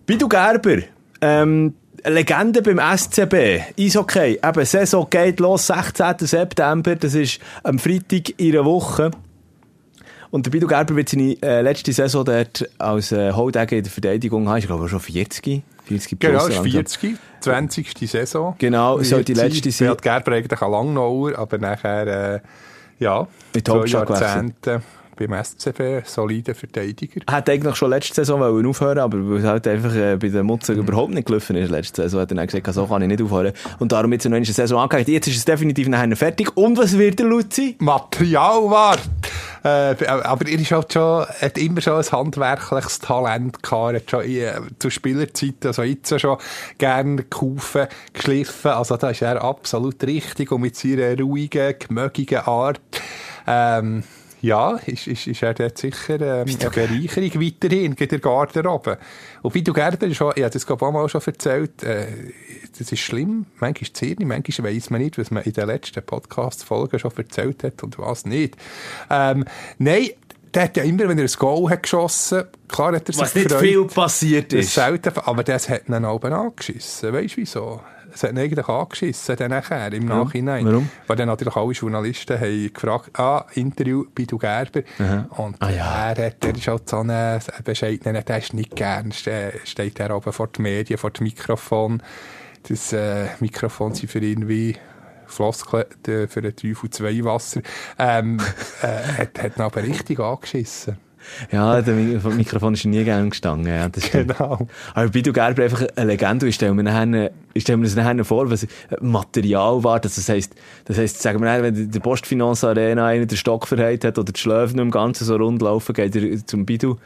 Bidu Gerber, ähm, Legende beim SCB, Eishockey, eben Saison geht los, 16. September, das ist am Freitag in einer Woche. Und der Bidu Gerber wird seine äh, letzte Saison dort als äh, Holdegger in der Verteidigung haben. Ich glaube, schon 40. 40 plus Genau, ist langsam. 40, 20. Saison. Genau, soll die letzte sein. Beat Gerber eigentlich ein Langnauer, aber nachher, äh, ja, die zwei Hauptstadt gewechselt. Jahrzehnte beim SCB, solider Verteidiger. hat eigentlich schon letzte Saison wollen aufhören, aber weil es halt einfach äh, bei den Mutzen überhaupt nicht gelaufen ist letzte Saison, hat er dann gesagt, so kann ich nicht aufhören. Und darum jetzt noch eine Saison angehängt. Jetzt ist es definitiv nachher fertig. Und was wird der Luzi? Materialwart. Äh, aber er ist halt schon, hat immer schon ein handwerkliches Talent gehabt. Er hat schon äh, zu Spielerzeiten, also jetzt schon gerne gekauft, geschliffen. Also da ist er absolut richtig und mit seiner ruhigen, gemögigen Art. Ähm, ja, ist, ist, ist er sicher ähm, eine Bereicherung weiterhin in der Garderobe. Und wie du Gerber schon, ich habe das glaube ich auch mal schon erzählt, äh, das ist schlimm. Manchmal ist es nicht, manchmal weiss man nicht, was man in den letzten Podcast-Folgen schon erzählt hat und was nicht. Ähm, nein, der hat ja immer, wenn er ein Goal hat geschossen, klar hat er sich Was nicht gefreut. viel passiert ist selten, aber das hat ihn oben angeschissen. Weißt du wieso? Es hat ihn eigentlich angeschissen, dann nachher, im Nachhinein. Warum? Weil dann natürlich alle Journalisten haben gefragt, ah, Interview bei du Gerber. Und Ah, ja. er, hat, er ist halt so ein bescheidener, der ist nicht gern, ste- steht er oben vor den Medien, vor dem Mikrofon. Das äh, Mikrofon sind für ihn wie Floskeln äh, für den Teufel zwei Wasser. Ähm, (laughs) äh, hat, hat ihn aber richtig angeschissen. Ja, Mi- Mikrofon ist nie gern gestanden. Ja, das. Genau. Aber Bidu Gerber einfach eine Legende. Ich stelle mir nachher, ich stelle mir das nachher vor, was Material war. Das heisst, das heisst, sagen wir wenn der Postfinance Arena einer den Stock verheilt hat oder die Schläfe nicht im Ganzen so rund laufen, geht er zum Bidu.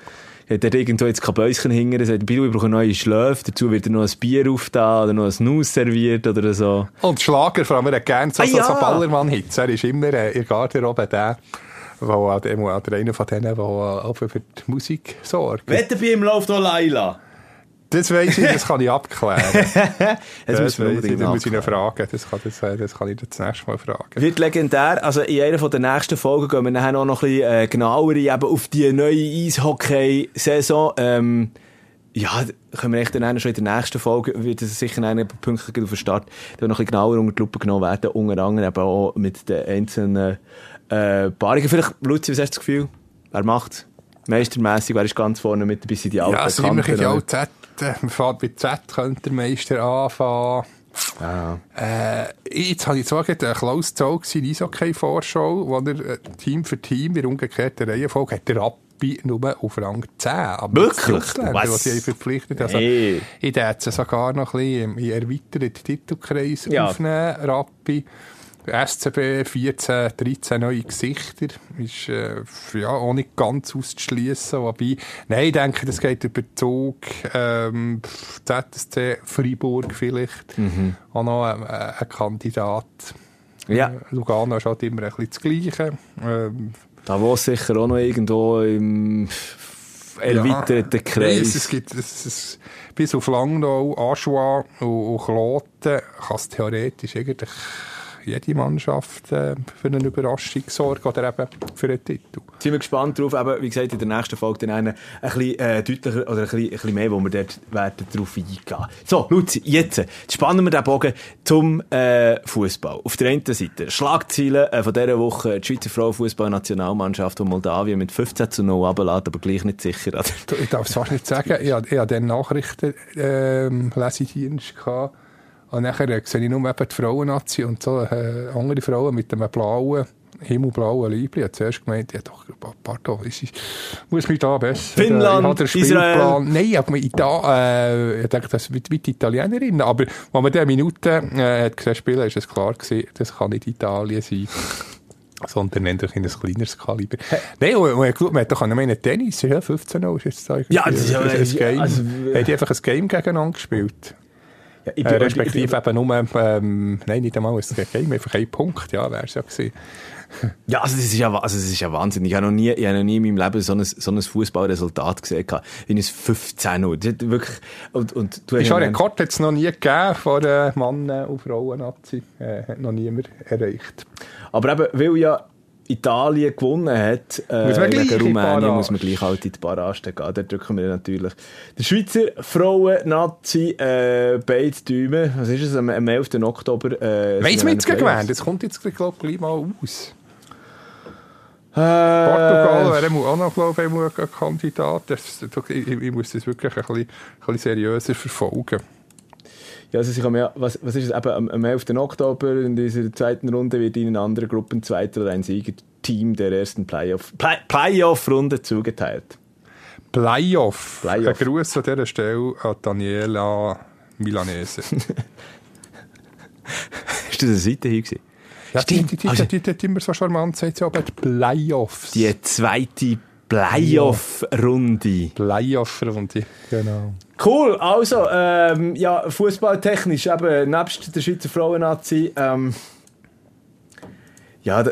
Hat er irgendwo jetzt kein Bäuschen hingern, sagt, Bidu, ich brauche neue Schläfe, dazu wird er noch ein Bier aufgetan oder noch ein Nuss serviert oder so. Und Schlager, vor allem, er hat gerne so, Ah, so, ja. so Ballermann-Hits. Er ist immer äh, in der Garderobe der, wo, auch- der, oder einer von denen, der auch für die Musik sorgt. Wetter bei ihm läuft auch Laila. Das weiss ich, das kann ich abklären. Das, (laughs) das weiss ich, muss ich nachklären. fragen. Das kann, das, das kann ich das nächste Mal fragen. Wird legendär. Also in einer der nächsten Folgen gehen wir nachher auch noch ein bisschen äh, genauer eben auf die neue Eishockey-Saison. Ähm, ja, können wir echt dann schon in der nächsten Folge, wird es sicher einen Punkt auf den Start, da noch ein bisschen genauer unter die Lupe genommen werden, unter anderem eben auch mit den einzelnen äh, Paarungen. Vielleicht, Luzi, was hast du das Gefühl? Wer macht's? Meistermässig, wer ist ganz vorne mit dabei? Sind die alten Ja, sind immer oder? alten Z. äh, Man fährt bei Z, könnte der Meister anfangen. Ah. Äh, jetzt habe ich zwar gerade einen Klaus Zoll in Eishockey-Vorschau, wo er äh, Team für Team in umgekehrter Reihenfolge hat der Rappi nur auf Rang 10. Aber Wirklich? Was? sie verpflichtet Also, Hey. Ich hätte sogar noch ein bisschen im erweiterten Titelkreis Ja. aufnehmen, Rappi. SCB 14, 13 neue Gesichter ist äh, ja auch nicht ganz auszuschließen. Wobei, nein, ich denke, das geht über Zug, ähm, ZSC, Freiburg vielleicht. Auch noch ein, äh, ein Kandidat. Ja. Äh, Lugano ist halt immer ein bisschen das Gleiche. Ähm, Da wo sicher auch noch irgendwo im erweiterten Ja, Kreis. Es, es gibt, es, es, bis auf Langnau, Aschua und, und Kloten kann es theoretisch eigentlich jede Mannschaft äh, für eine Überraschung sorgen oder eben für einen Titel. Sind wir gespannt drauf, eben, wie gesagt, in der nächsten Folge dann einen, ein bisschen äh, deutlicher oder ein bisschen, ein bisschen mehr, wo wir dort werden drauf eingehen. So, Luzi, jetzt, jetzt spannen wir den Bogen zum äh, Fußball. Auf der einen Seite Schlagziele äh, von dieser Woche, die Schweizer Frauenfußball-Nationalmannschaft, die Moldawien mit 15 zu 0 runterlässt, aber gleich nicht sicher. Du, ich darf es fast nicht sagen, ich, ich hatte den Nachrichten ähm, Lesedienst gehabt und nachher äh, sehe ich nur eben die Frauennazi und so äh, andere Frauen mit einem blauen himmelblauen Liebling. Ich habe zuerst gemeint, ja doch, pardon, ich muss mich da besser... Finnland, ich Israel... Nein, aber ich, da, äh, ich denke, das ist wie die Italienerin. Aber als man diese Minute äh, hat gesehen spielen, ist es klar gewesen, das kann nicht Italien sein. sondern eher ein kleineres Kaliber. Nein, und, und, gut, man hat doch einen Tennis, ja, 15 Uhr ist jetzt da ja, das ist ja, ein Game. Also, hat die einfach ein Game gegeneinander gespielt? Ja, ich, äh, respektive ich, ich, eben nur, ähm, nein, nicht einmal ein Game, einfach ein Punkt, ja, wäre es ja gewesen. Ja, also das ist ja, also das ist ja Wahnsinn. Ich habe noch nie, ich habe noch nie in meinem Leben so ein, so ein Fußballresultat gesehen, wie ein 15 0 wirklich, und, und du hast ja Rekord hat es noch nie gegeben von den Mann- und Frauen-Nazi. Äh, hat noch niemand erreicht. Aber eben, weil ja Italien gewonnen hat, äh, gegen Rumänien, muss man gleich halt in die Barrage gehen. Da drücken wir natürlich. Der Schweizer Frauen-Nazi, äh, beide Däume, was ist es, am, am 11. Oktober. Äh, Weiss man jetzt gewählt? Das kommt jetzt, glaube ich, gleich mal aus. Äh, Portugal wäre auch noch, glaube ich, ein Kandidat. Das, ich, ich, muss das wirklich ein bisschen, ein bisschen seriöser verfolgen. Ja, also ich habe was, was ist es, eben am, am 11. Oktober in dieser zweiten Runde wird ihnen andere Gruppen zweiter oder ein Siegerteam der ersten Playoff, Play, Playoff-Runde zugeteilt. Playoff. Playoff. Ein Gruß an dieser Stelle an Daniela Milanese. (laughs) ist das eine Seite hier gewesen? Ja, Stimmt. Die, die, also, die, die, die immer so charmant sagt, sie aber die Playoffs. Die zweite Playoff-Runde. Playoff-Runde, genau. Cool, also, ähm, ja, fußballtechnisch, eben, nebst der Schweizer Frauen-Nazi, ähm, ja,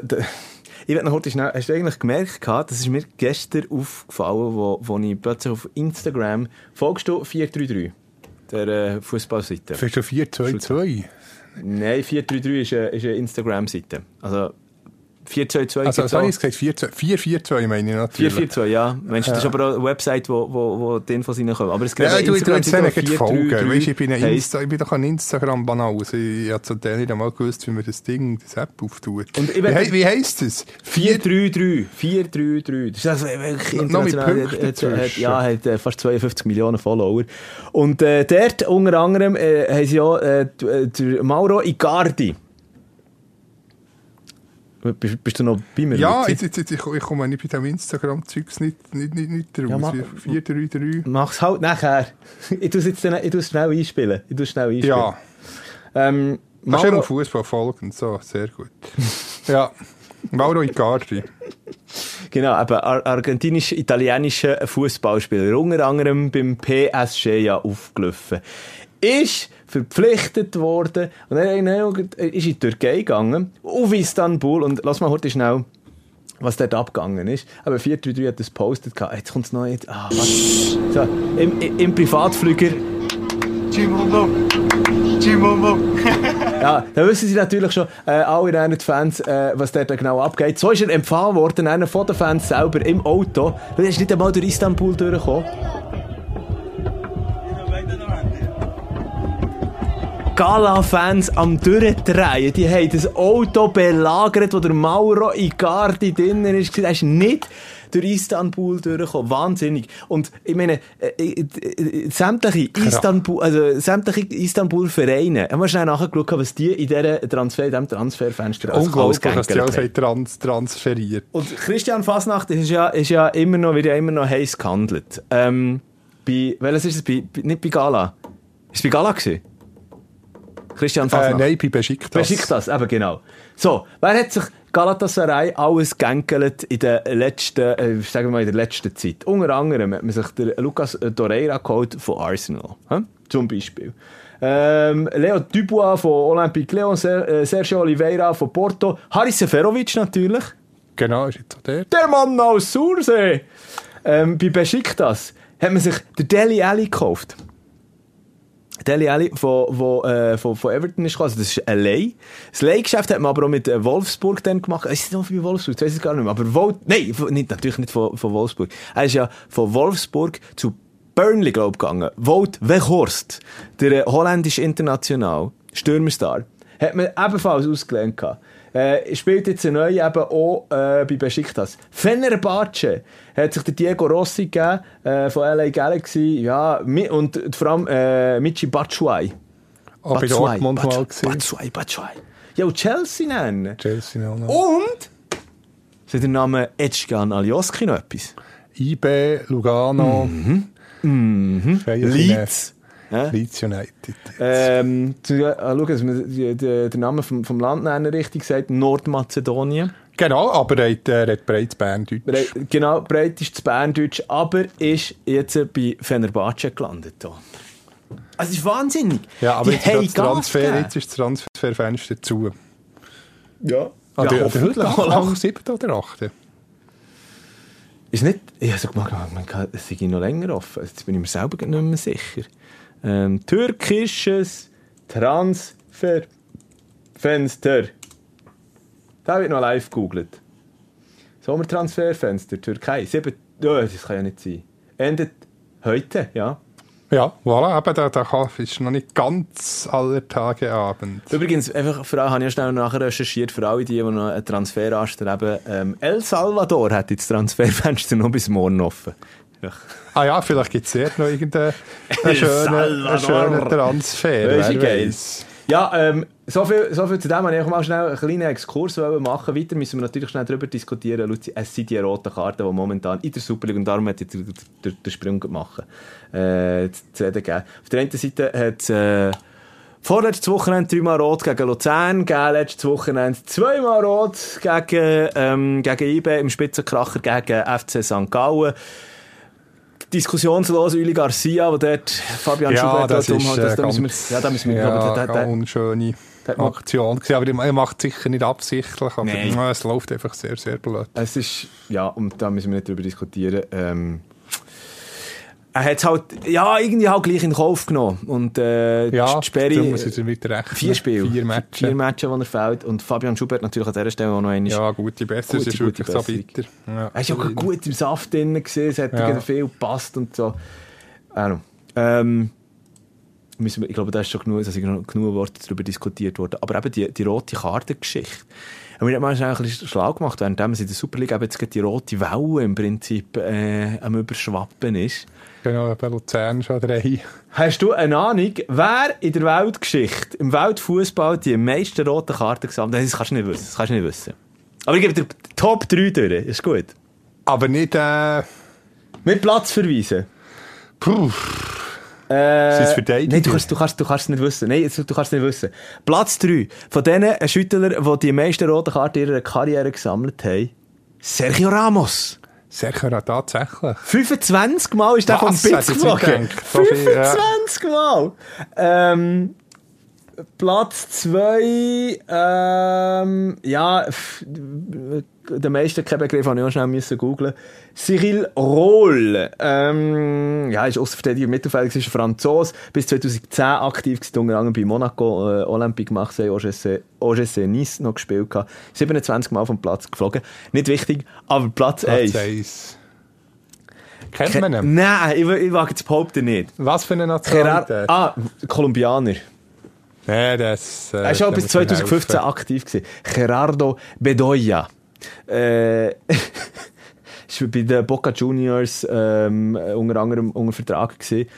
ich werde noch heute schnell, hast du eigentlich gemerkt, das ist mir gestern aufgefallen, wo, wo ich plötzlich auf Instagram, folgst du 433, der äh, Fußballseite? Findest du 422? Nein, 433 ist eine, ist eine Instagram-Seite. Also 422. Also, was habe ich gesagt? 442 meine ich natürlich. 442, ja. Mensch, das ist aber auch eine Website, wo, wo, wo die Infos reinkommen. Aber es gibt ja, du, du jetzt nicht folgen. Weißt, ich, bin Insta, ich bin doch ein Instagram-Banal. Also ich habe zu denen nicht einmal gewusst, wie man das Ding, das App auftut. Wie, he wie heisst es? 433. 433. Das ist also wirklich international. Hat, hat, ja, hat äh, fast 52 Millionen Follower. Und äh, dort unter anderem äh, haben sie ja äh, der Mauro Icardi. Bist, bist, du noch bei mir? Ja, jetzt, jetzt, jetzt, ich, ich komme nicht bei dem Instagram-Zeugs nicht, nicht, nicht, nicht raus. Ja, 433. Mach's halt nachher. (laughs) Ich tue es jetzt ich tue schnell einspielen. Ich tue schnell einspielen. Ja. Ähm. Hast du Fußball folgen? So, sehr gut. (laughs) ja. Mauro Icardi. Genau, eben argentinisch-italienischer Fußballspieler. Unter anderem beim PSG ja aufgelaufen. Ist verpflichtet worden. Und er ist in die Türkei gegangen, auf Istanbul. Und lass mal heute schnell, was dort abgegangen ist. Aber 433 hat das postet. Jetzt kommt es noch nicht. Ah, was? So, im, im Privatflüger. (laughs) Ja, da wissen sie natürlich schon, äh, alle in Fans, äh, was dort genau abgeht. So ist er empfangen worden, einer von den Fans selber im Auto. Er ist nicht einmal durch Istanbul durchgekommen. Gala-Fans am Durchdrehen. Die haben das Auto belagert, wo der Mauro Icardi drinnen ist. Er ist nicht durch Istanbul durchgekommen. Wahnsinnig. Und ich meine, äh, äh, äh sämtliche Istanbul, also sämtliche Istanbul-Vereine, haben wir schnell nachgeschaut, was die in dieser Transfer, in diesem Transferfenster als Unglaublich, dass die alles trans transferiert. Und Christian Fasnacht ist ja, ist ja immer noch, wird ja immer noch heiß gehandelt. Ähm, bei, welches ist es? Bei, nicht bei Gala. Ist es bei Gala gewesen? Christian Fasnacht? Äh, nein, bei Besiktas. Besiktas, eben genau. So, wer hat sich Galatasaray alles gegängelt in der letzten, äh, sagen wir mal in der letzten Zeit? Unter anderem hat man sich der Lucas Torreira geholt von Arsenal, hm? zum Beispiel. Ähm, Leo Dubois von Olympique Lyon, äh, Sergio Oliveira von Porto, Haris Seferovic natürlich. Genau, ist jetzt der. Der Mann aus Sursee. Ähm, bei Besiktas hat man sich der Deli Alli gekauft. Deli Alli von, wo, äh, von, von Everton ist gekommen. Also das ist ein Leih. Das Leihgeschäft hat man aber auch mit äh, Wolfsburg dann gemacht. Ist es noch bei Wolfsburg? Ich weiß es gar nicht mehr. Aber Vol nein, nicht, natürlich nicht von, von Wolfsburg. Er ist ja von Wolfsburg zu Burnley, glaube ich, gegangen. Wout Weghorst, der äh, holländische International, Stürmerstar, hat man ebenfalls ausgelernt gehabt. Äh, spielt jetzt neu eben auch äh, bei Besiktas. Fenerbahce hat sich der Diego Rossi gegeben, äh, von LA Galaxy, ja, und vor allem äh, Michi Batshuayi. Auch bei Dortmund mal gesehen. Batshuayi, Batshuayi. Ja, und Chelsea nennen. Chelsea noch. Und? Sagt der Name Edschkan Alioski noch etwas? IB, Lugano, Mhm. Feyenoord, Leeds. Ja? Leeds United. Ähm, zu, äh, schau, dass man die, die, den Namen vom, vom Land nennen richtig sagt, Nordmazedonien. Genau, aber er hat, er hat bereits Berndeutsch. Bre genau, breit ist das Berndeutsch, aber ist jetzt bei Fenerbahce gelandet. Da. Also, das ist wahnsinnig. Ja, aber Die jetzt, das Transfer, jetzt ist das Transferfenster zu. Ja. Ah, ja, hoffentlich lang. 8, 7 oder 8? Ist nicht, ich habe so kann, es sei noch länger offen. Jetzt bin ich mir selber nicht mehr sicher. Ähm, türkisches Transferfenster. Da wird noch live gegoogelt. Sommertransferfenster, Türkei. Sieben, oh, das kann ja nicht sein. Endet heute, ja. Ja, voilà, eben, da, da kann- ist noch nicht ganz aller Tage Abend. Übrigens, einfach für alle, habe ich ja schnell nachher recherchiert, für alle die, die noch einen Transfer anstreben. Ähm, El Salvador hat jetzt das Transferfenster noch bis morgen offen. Ja. (laughs) Ah ja, vielleicht gibt es dort noch irgendeinen einen (laughs) schönen, schönen Transfer. Du, wer geil. weiss. Ja, ähm, so, viel, so viel zu dem. Ich auch mal schnell einen kleinen Exkurs machen. Weiter müssen wir natürlich schnell darüber diskutieren. Luzi, es sind die roten Karten, die momentan in der Superliga, und darum hat jetzt der, der Sprung gemacht, äh, zu reden gegeben. Auf der einen Seite hat es äh, vorletztes Wochenende dreimal rot gegen Luzern, letztes Wochenende zweimal rot gegen, ähm, gegen IB im Spitzenkracher gegen FC St. Gallen. Diskussionslos Uli Garcia, wo dort Fabian Ja, Schubert das ist umhaut, das- äh, da müssen ganz, wir, ja, da müssen wir, ja, aber da, da, da, eine unschöne hat Aktion. Aber er macht es sicher nicht absichtlich, aber Nein. es läuft einfach sehr, sehr blöd. Es ist, ja, und da müssen wir nicht drüber diskutieren. Ähm, er hat es halt, ja, irgendwie halt gleich in Kauf genommen. Und, äh, Ja, die Sperre, muss jetzt wieder rechnen. vier Spiele. Vier Matches. Vier Matches, wo er fällt. Und Fabian Schubert natürlich an dieser Stelle auch noch einmal. Ja, gute Besserung, Gute, es ist gute wirklich so Besserung. bitter. Ja. Er ist auch gut im Saft drin gesehen, es hat Ja. viel gepasst und so. Also, ähm, müssen wir, ich glaube, da ist schon genug, also genug, Worte darüber diskutiert worden. Aber eben die, die rote Kartengeschichte. Und wir haben mal ein bisschen schlau gemacht, während in der Superliga eben jetzt die rote Welle im Prinzip äh, am Überschwappen ist. Genau, bei Luzern schon drei. Hast du eine Ahnung, wer in der Weltgeschichte, im Weltfußball die meisten roten Karten gesammelt hat? Das kannst du nicht wissen. Das kannst du nicht wissen. Aber ich gebe dir Top 3 durch. Ist gut. Aber nicht, äh, Mit Platz verweisen. puh, Äh, Sind Verteidiger? Nein, du kannst, du, kannst, du kannst es nicht wissen. Nein, du kannst es nicht wissen. Platz 3. Von denen Schüttler, die die meisten roten Karten in ihrer Karriere gesammelt haben, Sergio Ramos. Sicher tatsächlich. 25 Mal ist der vom Was? Pitz Hätte ich nicht geflogen. gedacht. So viel, ja. 25 Mal. Ähm, Platz 2, ähm, ja, der meiste kein Begriff, habe ich auch schnell müssen googlen. Cyril Rohl, ähm, ja, ist Außenverteidiger im Mittelfeld, ist ein Franzose, bis 2010 aktiv gewesen, unter anderem bei Monaco, äh, Olympique Marseille, OGC, OGC Nice noch gespielt gehabt. 27 Mal vom Platz geflogen. Nicht wichtig, aber Platz Platz 1. 1. Kennt man ihn? Nein, ich, ich wage jetzt behaupten nicht. Was für eine Gerard, Nationalität? ah, Kolumbianer. Nee, das... Äh, Er war schon da bis muss man 2015 helfen. aktiv. Gewesen. Gerardo Bedoya. Äh, (laughs) ist bei den Boca Juniors ähm, unter anderem unter Vertrag gewesen.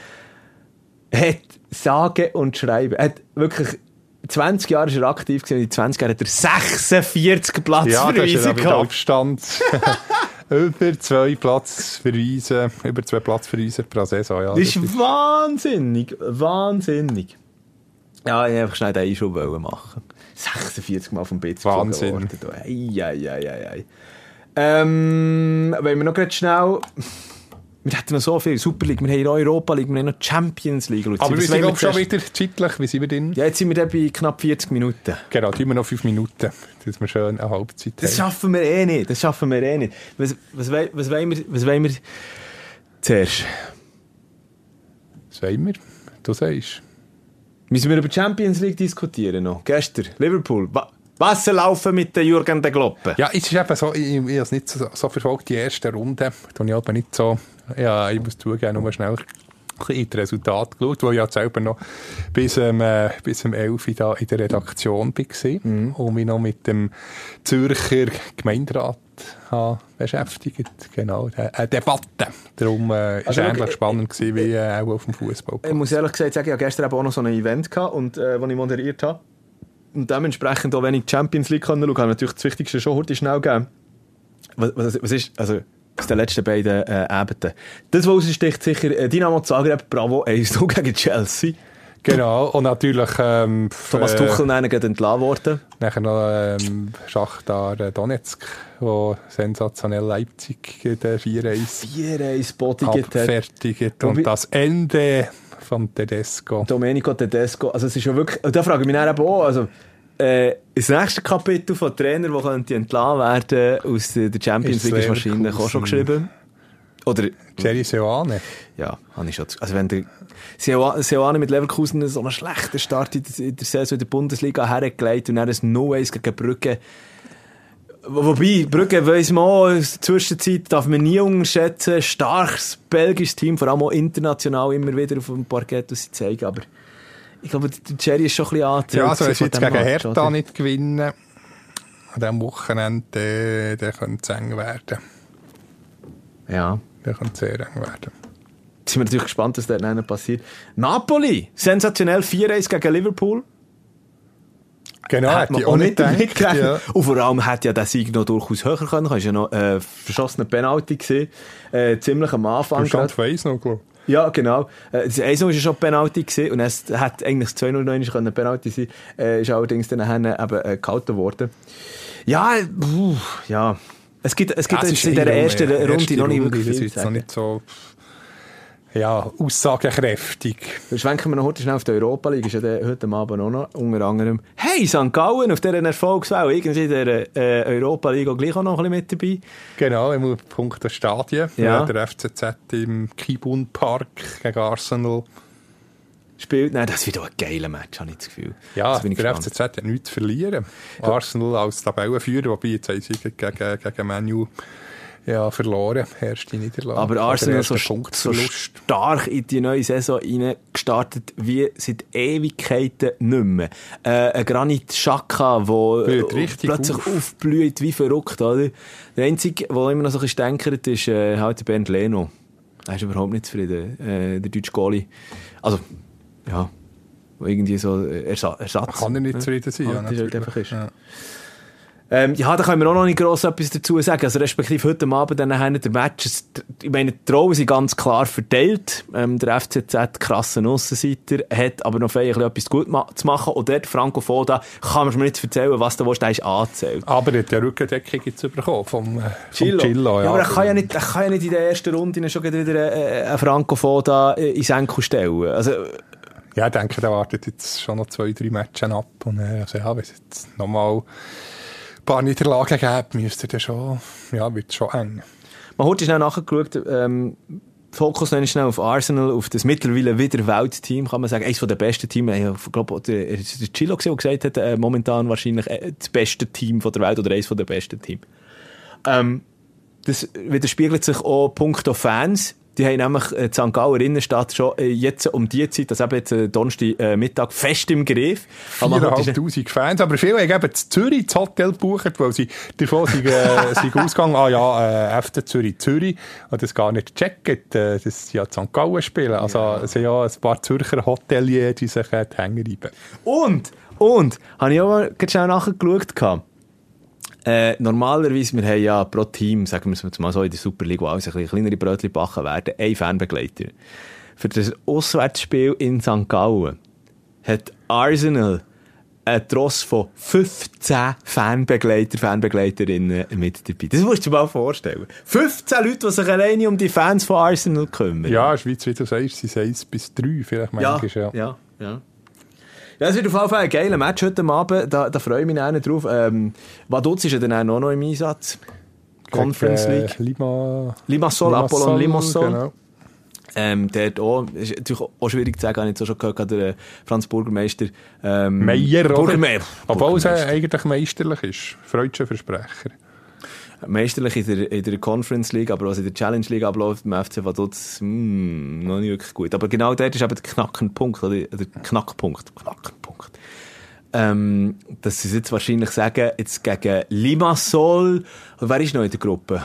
Hat sage und schreiben. Hat wirklich 20 Jahre ist er aktiv gewesen. und In 20 Jahren hat er 46 Platz Ja, gehabt. Abstand. (laughs) über zwei Platzverweise, über zwei Platzverweise pro Saison, ja. Das ist wahnsinnig, wahnsinnig. Ja, ich wollte einfach schnell den Einschub machen. 46 Mal vom BZ Wahnsinn. worden. Ei, ei, ei, ei, ei. Ähm, wenn wir noch gerade schnell... Wir hätten noch so viel. Super League, wir haben Europa League, wir haben noch Champions League. Luzi. Aber wir sind glaub, schon wieder zeitlich. Wie sind wir denn? Ja, jetzt sind wir dann bei knapp 40 Minuten. Genau, wir noch fünf Minuten, dass wir schön eine Halbzeit Das haben. schaffen wir eh nicht. Das schaffen wir eh nicht. Was, was, was, wollen, wir, was wollen wir zuerst? Was wollen wir? Du sagst. Müssen wir über die Champions League diskutieren noch? Gestern, Liverpool. Wa Wasser laufen mit den Jürgen de Gloppe. Ja, es ist eben so, ich, ich habe es nicht so, so verfolgt, die erste Runde. Da ich aber nicht so, ja, ich muss zugeben, nur schnell in das Resultat geschaut, wo ich ja selber noch bis, ähm, äh, bis um 11 Uhr da in der Redaktion war mhm. und mich noch mit dem Zürcher Gemeinderat habe beschäftigt. Genau, eine Debatte. Darum äh, ist also, ähnlich spannend gewesen, wie äh, auch auf dem Fußball. Ich muss ehrlich gesagt sagen, ich hatte gestern auch noch so ein Event gehabt, und, äh, das ich moderiert habe. Und dementsprechend auch, wenn ich die Champions League schauen kann, natürlich das Wichtigste schon heute schnell geben. Was, was, was ist, also, aus den letzten beiden äh, Ebenen. Das, was raussticht, sicher äh, Dynamo Zagreb, Bravo 1-0 gegen Chelsea. Genau, und natürlich... Ähm, Thomas Tuchel äh, gerade entlassen worden. Nachher noch ähm, Schachtar Donetsk, wo sensationell Leipzig den 4-1 4-1 bodigt hat. Und das Ende von Tedesco. Domenico Tedesco. Also es ist ja wirklich... Da frage ich mich dann eben auch, also äh, das nächste Kapitel von Trainer, der könnte entlassen werden aus der Champions League, ist wahrscheinlich auch schon geschrieben. Oder... Jerry Seoane. Ja, habe ich schon... Also wenn der Seoane mit Leverkusen so einen schlechten Start in der Saison in der Bundesliga hergelegt und dann ein 0-1 gegen Brügge Wobei, Brügge weiss man auch, in der Zwischenzeit darf man nie unterschätzen, starkes belgisches Team, vor allem auch international immer wieder auf dem Parkett, das sie zeigen, aber ich glaube, der Jerry ist schon ein bisschen angezählt. Ja, also wenn sie jetzt gegen Hertha oder? nicht gewinnen, an diesem Wochenende, der könnte es eng werden. Ja. Der könnte sehr eng werden. Jetzt sind wir natürlich gespannt, was dort passiert. Napoli, sensationell 4-1 gegen Liverpool. Genau, hat man auch nicht damit gedacht. Ja. Und vor allem hätte ja der Sieg noch durchaus höher können. Du hast ja noch äh, verschossene Penalty gesehen. Äh, ziemlich am Anfang. Stand für noch, glaube ja, genau. Äh, das 1 war ja schon Penalty gewesen, und es hat eigentlich 2-0 können Penalty sein, äh, ist allerdings dann eben äh, gehalten worden. Ja, puh, ja. Es gibt, es gibt jetzt in der ersten Runde, Runde noch nicht wirklich viel Das ist noch nicht so ja, aussagekräftig. Schwenken wir noch heute schnell auf die Europa League. Ist ja heute Abend auch noch unter anderem. Hey, St. Gallen auf dieser Erfolgswelle. Irgendwie in der äh, Europa League auch gleich auch noch ein bisschen mit dabei. Genau, im Punkt der Stadien. Ja. ja. Der FCZ im Kibun Park gegen Arsenal spielt. Nein, das wird auch ein geiler Match, habe ich das Gefühl. Ja, der gespannt. FCZ hat nichts zu verlieren. Arsenal als Tabellenführer, wobei jetzt haben sie gegen, gegen Manu ja, verloren, erste Niederlage. Aber Arsenal so, so stark in die neue Saison gestartet wie seit Ewigkeiten nicht mehr. Äh, ein Granit Xhaka, der plötzlich auf. aufblüht wie verrückt. Oder? Der Einzige, der immer noch so ein bisschen stänkert, ist äh, halt Bernd Leno. Er ist überhaupt nicht zufrieden, äh, der deutsche Goalie. Also, ja, irgendwie so Ersatz. Kann er nicht zufrieden sein, ja, halt halt einfach ist. Ja. Ähm, ja, da können wir auch noch nicht gross etwas dazu sagen. Also, respektive heute Abend dann haben der Match, ich meine, die Rollen sind ganz klar verteilt. Ähm, der FCZ, krassen Aussenseiter, hat aber noch ein etwas gut ma zu machen. Und dort, Franco Foda, kann man mir nicht erzählen, was du willst, der ist angezählt. Aber er hat der Rückendeckung jetzt bekommen vom, äh, Chillo. Chillo ja. ja. aber er kann ja nicht, er kann ja nicht in der ersten Runde schon wieder äh, einen Franco Foda ins Enkel stellen. Also, ja, ich denke, der wartet jetzt schon noch zwei, drei Matches ab. Und, äh, also, ja, wenn es jetzt nochmal ein paar Niederlagen geben, müsste der schon, ja, wird schon eng. Man hat schnell nachgeschaut, ähm, Fokus nenne ich schnell auf Arsenal, auf das mittlerweile wieder Weltteam, kann man sagen. Eines der besten Teams. Ich glaube, der, der Chilo der gesagt hat, äh, momentan wahrscheinlich äh, das beste Team von der Welt oder eines der besten Teams. Ähm, das widerspiegelt sich auch punkto Fans. Die haben nämlich äh, die St. Gauer Innenstadt schon äh, jetzt um die Zeit, also eben jetzt äh, Donnerstag Mittag, fest im Griff. 4'500 Fans, aber viele haben eben zu Zürich das Hotel gebucht, weil sie davon sind, äh, (laughs) sind ausgegangen, ah ja, äh, FC Zürich, Zürich, und das gar nicht checken, äh, sie ja St. Gallen spielen. Also ja. es sind ja ein paar Zürcher Hoteliers, die sich äh, die Hänge reiben. Und, und, habe ich auch mal schnell nachgeschaut. Äh, normalerweise, wir haben ja pro Team, sagen wir es mal so, in der Superliga, wo alles ein bisschen kleinere Brötchen backen werden, ein Fanbegleiter. Für das Auswärtsspiel in St. Gallen hat Arsenal einen Tross von 15 Fanbegleiter, Fanbegleiterinnen mit dabei. Das musst du dir mal vorstellen. 15 Leute, die sich alleine um die Fans von Arsenal kümmern. Ja, Schweiz, wie du sagst, sind 1 bis 3 vielleicht manchmal. Ja, ja, ja. Ja, es wird auf jeden Fall ein geiler Match heute Abend. Da, da freue ich mich auch drauf. Ähm, Vaduz ist ja dann auch noch im Einsatz. Conference League. Lima, Limassol, Limassol Apollon Limassol. Genau. Ähm, dort auch, ist natürlich auch schwierig zu sagen, habe ich jetzt auch schon gehört, der Franz Burgermeister. Ähm, Meier? Burgermeister. Obwohl es äh, eigentlich meisterlich ist. Freudscher Versprecher. Meisterlich in der, in der Conference League, aber was in der Challenge League abläuft, beim FC Vaduz, mm, noch nicht wirklich gut. Aber genau dort ist eben der Knackenpunkt, oder der Knackpunkt. Knackpunkt. Ähm, dass sie jetzt wahrscheinlich sagen, jetzt gegen Limassol, wer ist noch in der Gruppe?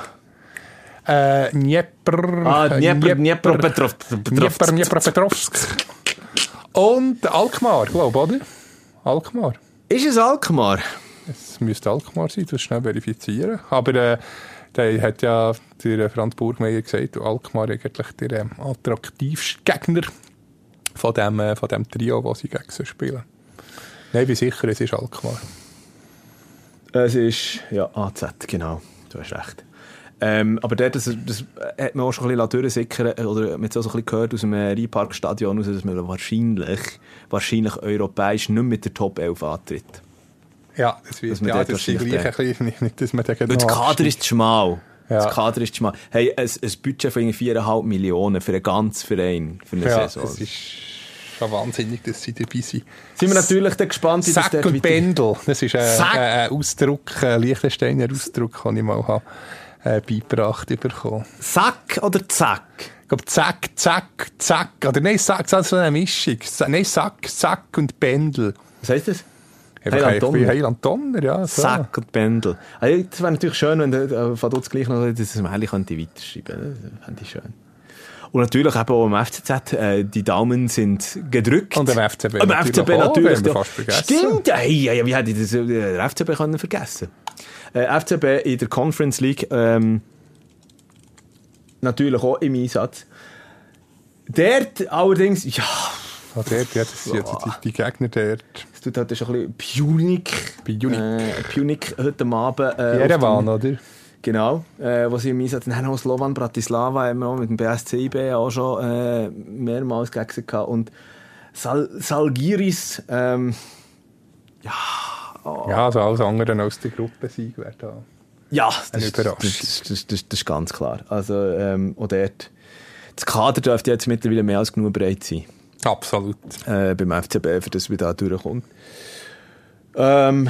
Äh, Dnieper. Ah, Dnieper, Dnieper, Petrov, Dnieper, Dnieper, Petrovsk. (laughs) Und Alkmaar, glaube ich, oder? Alkmaar. Ist es Alkmaar? Es müsste Alkmaar sein, das schnell verifizieren. Aber äh, der hat ja der Franz Burgmeier gesagt, Alkmaar eigentlich der ähm, attraktivste Gegner von dem, äh, von dem Trio, das sie gegen sie spielen. Nein, ich bin sicher, es ist Alkmaar. Es ist, ja, AZ, genau. Du hast recht. Ähm, aber dort, das, das hat man auch schon ein bisschen durchsickern oder man hat es auch so ein bisschen gehört aus dem Rheinparkstadion, dass man wahrscheinlich, wahrscheinlich europäisch nicht mit der Top 11 antritt. Ja, das wird, ja, das ist gleich ein bisschen, nicht, (laughs) nicht, dass man den Weil das Kader ist schmal. Ja. Das Kader ist schmal. Hey, ein, ein Budget von irgendwie 4,5 Millionen für einen ganzen Verein, für eine Ja, Saison. das ist schon wahnsinnig, dass sie dabei sind. Sind wir natürlich dann gespannt, wie das Sack dort und Pendel, das ist ein, ein Ausdruck, ein Liechtensteiner Ausdruck, den ich mal habe, äh, beigebracht bekommen. Sack oder Zack? Ich glaube, zack, zack, zack. Oder nein, Sack, das ist so eine Mischung. Nein, Sack, Sack und Pendel. Was heisst das? Heiland Donner. bin Heiland Donner, ja. So. Sack und Pendel. Also, das wäre natürlich schön, wenn der äh, von dort gleich noch das Mail könnte weiterschreiben. Das fände ich schön. Und natürlich eben auch am FCZ, äh, die Daumen sind gedrückt. Und am FCB Am natürlich FCB natürlich. ja. fast vergessen. Stimmt, ja, ja, ja, wie hätte ich das, äh, der FCB können vergessen äh, FCB in der Conference League, ähm, natürlich auch im Einsatz. Dort allerdings, ja, Ah, dort, ja, das sind ja die, die Gegner dort. es tut halt schon ein bisschen Punic. Punic. Äh, Punic heute Abend. Äh, Jerewan, oder? Genau, äh, wo sie im Einsatz haben, auch Slovan Bratislava haben wir auch mit dem BSCIB auch schon äh, mehrmals gegen sie gehabt. Und Sal Salgiris, ähm, Ja, also alles andere als die Gruppensieg wäre da. ja, Eine das, das, Überraschung. das, das, das, das ist ganz klar. Also, ähm, auch dort, das Kader dürfte jetzt mittlerweile mehr als genug bereit sein. Absolut. äh, beim FCB, für das wir da durchkommt. Ähm,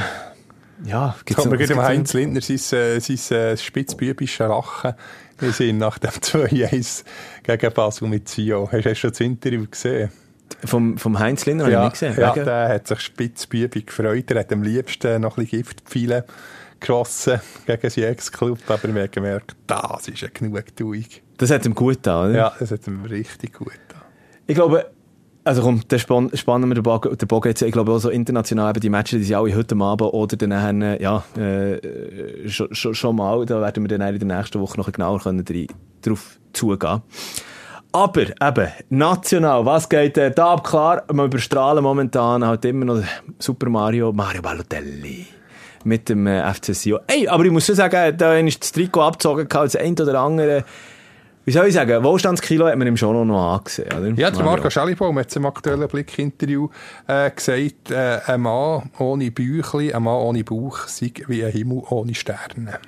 ja, gibt's kommt mir gerade Heinz Lindner sein, äh, sein äh, spitzbübisches Lachen. Wir sind nach dem (laughs) 2-1 gegen Basel mit Zio. Hast du schon das Interview gesehen? Vom, vom Heinz Lindner habe ich nicht gesehen. ja Wegen- der hat sich spitzbübig gefreut. Er hat am liebsten noch ein bisschen Giftpfeile geschossen gegen seinen Ex-Club. Aber wir haben gemerkt, das ist eine Genugtuung. Das hat ihm gut getan, oder? Ja, das hat ihm richtig gut getan. Ich glaube, also komm, dann spann, spannen wir den Bogen, den Bogen jetzt. Ich glaube auch so international eben die Matches, die sind alle heute Abend oder dann nachher, ja, äh, schon, schon, schon mal, da werden wir dann in der nächsten Woche noch ein genauer können drauf zugehen. Aber eben, national, was geht äh, da ab? Klar, wir überstrahlen momentan halt immer noch Super Mario, Mario Balotelli. Mit dem äh, FC Sion. Ey, aber ich muss schon sagen, da ist das Trikot abgezogen, das eine oder andere. Wie soll ich sagen, Wohlstandskilo hat man ihm schon noch angesehen, oder? Ja, der. Marco Schellibaum hat im aktuellen Blick-Interview äh, gesagt, äh, ein Mann ohne Bäuchli, ein Mann ohne Bauch sei wie ein Himmel ohne Sterne.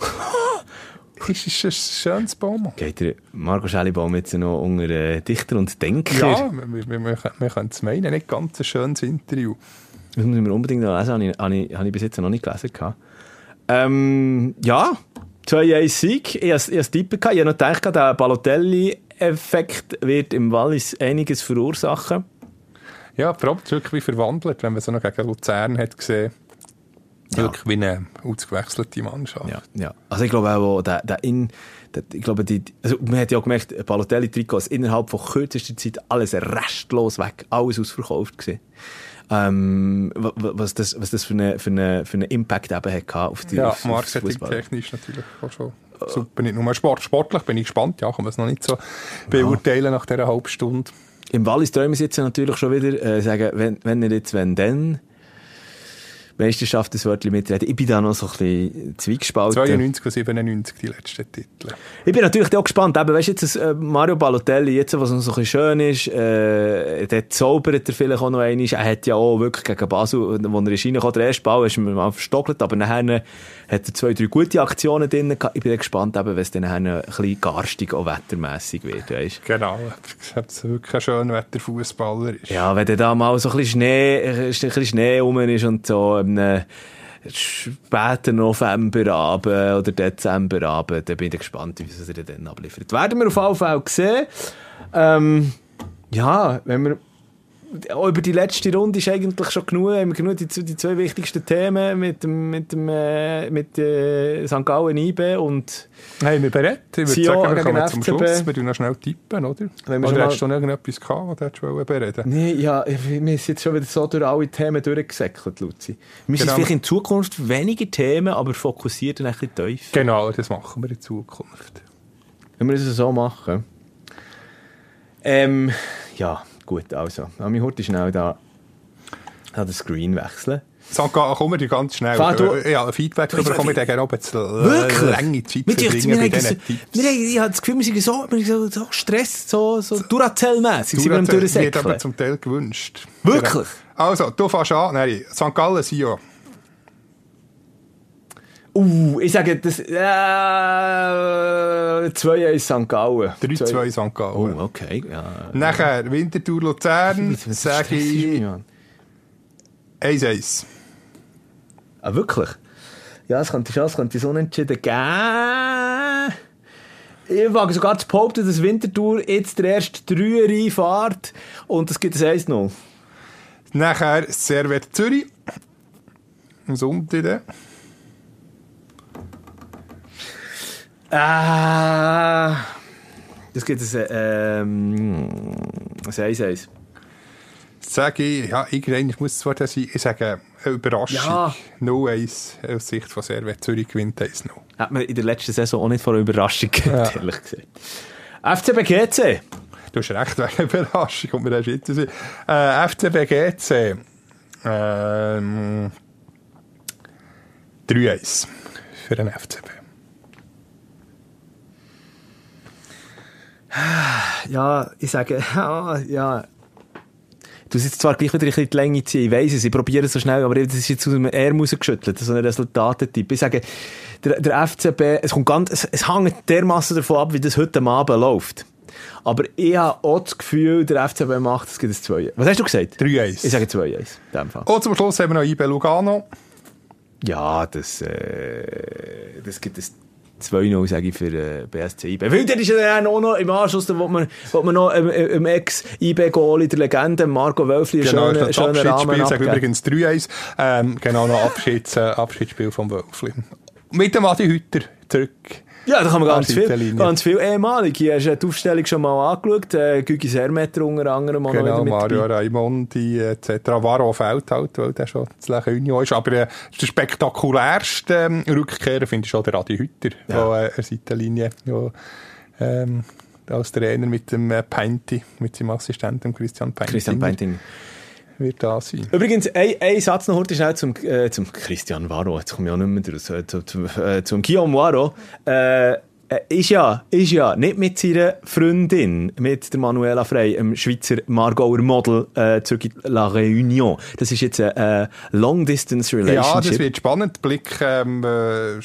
(laughs) ist, ist ein schönes Baum. Geht der Marco Schellibaum jetzt noch unter äh, Dichter und Denker? Ja, wir, wir, wir, wir können es meinen, nicht ganz ein schönes Interview. Das muss ich mir unbedingt noch lesen, habe ich, habe ich, habe ich bis jetzt noch nicht gelesen. gehabt. Ähm, ja, 2-1 Sieg. Ich habe es tippen gehabt. Ich habe noch gedacht, der Balotelli-Effekt wird im Wallis einiges verursachen. Ja, die Rob wirklich wie verwandelt, wenn man so noch gegen Luzern hat gesehen. Wirklich wie eine ausgewechselte Mannschaft. Ja, ja. Also ich glaube auch, der, der in, der, ich glaube, die, also man hat ja auch gemerkt, Balotelli-Trikot ist innerhalb von kürzester Zeit alles restlos weg, alles ausverkauft gewesen. Ähm, wa- wa- was das, was das für eine, für eine, für einen Impact eben hat auf die, Ja, marketingtechnisch natürlich auch schon super. Nicht nur Sport, sportlich bin ich gespannt, ja, kann man es noch nicht so beurteilen nach dieser halben Stunde. Im Wallis träumen sie jetzt natürlich schon wieder, äh, sagen, wenn, wenn nicht jetzt, wenn dann. Meisterschaft ein Wörtchen mitreden. Ich bin da noch so ein bisschen zweigespalten. 92 und 97 die letzten Titel. Ich bin natürlich auch gespannt. Eben, weißt du, jetzt das, äh, Mario Balotelli, jetzt, was noch so ein bisschen schön ist, äh, der zaubert er vielleicht auch noch einmal. Er hat ja auch wirklich gegen Basel, wo er ist reingekommen, der erste Ball ist mir mal verstockelt, aber nachher hat er zwei, drei gute Aktionen drin gehabt. Ich bin gespannt, eben, wenn es dann ein bisschen garstig auch wettermässig wird, weißt Genau. Ob es wirklich ein schöner Wetterfußballer ist. Ja, wenn dann da mal so ein bisschen Schnee, ein bisschen Schnee rum ist und so, ähm, späten Novemberabend oder Dezemberabend, dann bin ich gespannt, wie es er dann abliefert. Werden wir auf jeden Fall sehen. Ähm, ja, wenn wir über die letzte Runde ist eigentlich schon genug, haben wir genug die, die zwei wichtigsten Themen mit dem, mit dem, äh, mit äh, St. Gallen IB und Haben wir bereit? Ich würde sagen, wir kommen zum. Schluss. Wir tun noch schnell tippen, oder? Wenn wir oder schon hast du noch irgendetwas gehabt, du hättest wollen bereden Nee, ja, wir sind jetzt schon wieder so durch alle Themen durchgesäckelt, Luzi. Wir sind Genau. vielleicht in Zukunft weniger Themen, aber fokussiert und ein bisschen tief. Genau, das machen wir in Zukunft. Wenn wir das so machen. Ähm, ja, gut, also. Lass mich heute schnell da an den Screen wechseln. Kommen wir dir ganz schnell. Fahr du- Äh, ja, Feedback Du, ich- wir dann gerne oben zu Wirklich? lange Zeit wir, verbringen bei diesen Tipps. ich habe das Gefühl, wir sind so, wir sind so, Stress, so, so Duracell-mässig, sind wir am Du, das wird Durchsäckeln. aber zum Teil gewünscht. Wirklich? Also, du fährst an. Nein, St. Gallen, Sion. Uh, ich sage, das, äh, 2-1 St. Gallen. 3-2 St. Gallen. Oh, okay, ja. Nachher Winterthur Luzern, (laughs) sage ich Mann? 1-1. Ah, wirklich? Ja, es könnte schon, es könnte so unentschieden geben. Ich wage sogar zu behaupten, dass Winterthur jetzt der erste Dreier fährt und es gibt ein 1-0. Nachher Servet Zürich. Am Sonntag. Ah, es gibt ein, ähm, ein 1-1. Sage ich, ja, irgendwann muss es zwar das sein, ich sage eine Überraschung. Ja. 0-1 aus Sicht von Servet Zürich gewinnt 1-0. Hat man in der letzten Saison auch nicht vor einer Überraschung gehabt, ehrlich gesagt. FCB GC. Du hast recht, wegen Überraschung, kommt mir das jetzt sehen. Äh, FCB GC. Ähm, 3-1 für den FCB. Ja, ich sage, (laughs) ja, ja. Du sitzt zwar gleich wieder ein bisschen die Länge ziehen, ich weiss es, ich probiere es so schnell, aber das ist jetzt aus dem Ärmel rausgeschüttelt, so ein Resultatentyp. Ich sage, der, der FCB, es kommt ganz, es, es hängt dermassen davon ab, wie das heute am Abend läuft. Aber ich habe auch das Gefühl, der FCB macht, es gibt ein 2 Was hast du gesagt? 3-1. Ich sage 2-1, in dem Fall. Und zum Schluss haben wir noch IB Lugano. Ja, das, äh, das gibt es 2-0, sage ich, für äh, BSC IB. Weil dann ist ja dann auch noch im Anschluss, da wo man, wo man noch ähm, äh, im Ex-IB-Goalie der Legende, Marco Wölfli, Genau, schönen, das schönen Abschiedsspiel, ich sage übrigens 3-1. Ähm, genau, noch Abschieds, äh, Abschiedsspiel vom Wölfli. Mit dem Adi Hütter zurück. Ja, da kann man ganz An viel, ganz viel ehemalig. Hier hast du die Aufstellung schon mal angeschaut. Äh, Gügi Sermetter unter anderem Genau, Mario dabei. Raimondi etc. Varo fehlt halt, weil der schon zu Union ist. Aber äh, der spektakulärste ähm, Rückkehrer finde ich schon der Adi Hütter, Ja. der äh, Seitenlinie ja, ähm, als Trainer mit dem äh, Peinti, mit seinem Assistenten Christian Peinti, Christian Peinting. Wird da sein. Übrigens, ein, ein Satz noch heute schnell zum, äh, zum Christian Varo, jetzt komme ich auch nicht mehr draus, äh, zum, äh, zum Guillaume Varo. Äh, äh, ist ja, ist ja nicht mit seiner Freundin, mit der Manuela Frey, dem Schweizer Margauer Model, äh, zurück in La Réunion. Das ist jetzt eine äh, Long-Distance Ja, Relationship. das wird spannend. Blick, ähm, äh,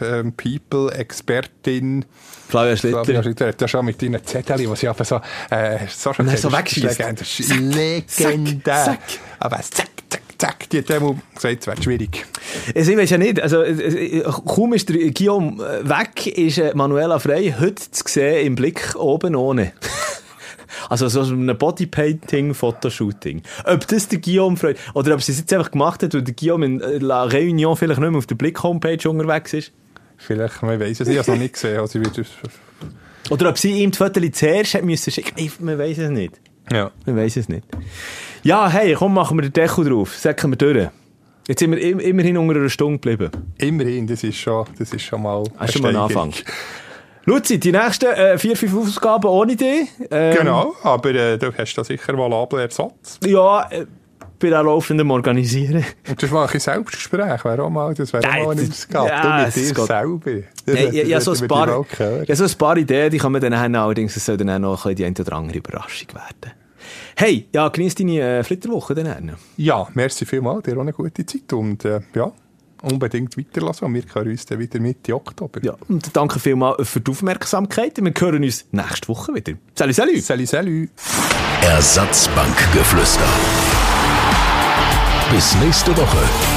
ähm, People-Expertin. Flavia Flavia Schlitter. Schlitter hat ja schon mit deinen Zettel, was ich einfach so, äh, so schon so wegschießt. ist legendär. Legendär. zack. Aber zack, zack. Die hat dem gesagt, es wird schwierig. Ich weiß ja nicht, also, kaum ist der Guillaume äh, weg, ist äh, Manuela Frey heute zu sehen im Blick oben ohne. (laughs) Also so ein Bodypainting-Fotoshooting. Ob das der Guillaume freut, oder ob sie es jetzt einfach gemacht hat, weil der Guillaume in äh, La Réunion vielleicht nicht mehr auf der Blick-Homepage unterwegs ist. Vielleicht, man weiß es nicht, ich habe es noch nicht gesehen. Also Oder ob sie ihm die Fotos zuerst hat müssen schicken. Ich, man weiß es nicht. ja. Man weiß es nicht. Ja, hey, komm, machen wir den Deckel drauf. Säcken wir durch. Jetzt sind wir im, immerhin unter einer Stunde geblieben. Immerhin, das ist schon, das ist schon mal ist schon mal ein. Anfang. Luzi, die nächsten äh, vier, fünf Ausgaben ohne dich. Ähm, Genau, aber äh, du hast da sicher valablen Ersatz. Ja, äh, bin auch laufend am Organisieren. Und das mache ich Selbstgespräch, wäre auch mal, das wäre auch mal ein das- Ausgabe. ja, du mit dir geht- selber. Das so hätten ein paar, ja, so ein paar Ideen, die kommen dann haben, allerdings, es soll dann auch noch ein die eine oder andere Überraschung werden. Hey, ja, genieß deine äh, Flitterwoche dann. Ja, merci vielmals, dir auch eine gute Zeit und äh, ja, unbedingt weiterlassen. Und wir hören uns dann wieder Mitte Oktober. Ja, und danke vielmals für die Aufmerksamkeit. Wir hören uns nächste Woche wieder. Salut, salut! Salut, salut. Ersatzbankgeflüster. Bis nächste Woche.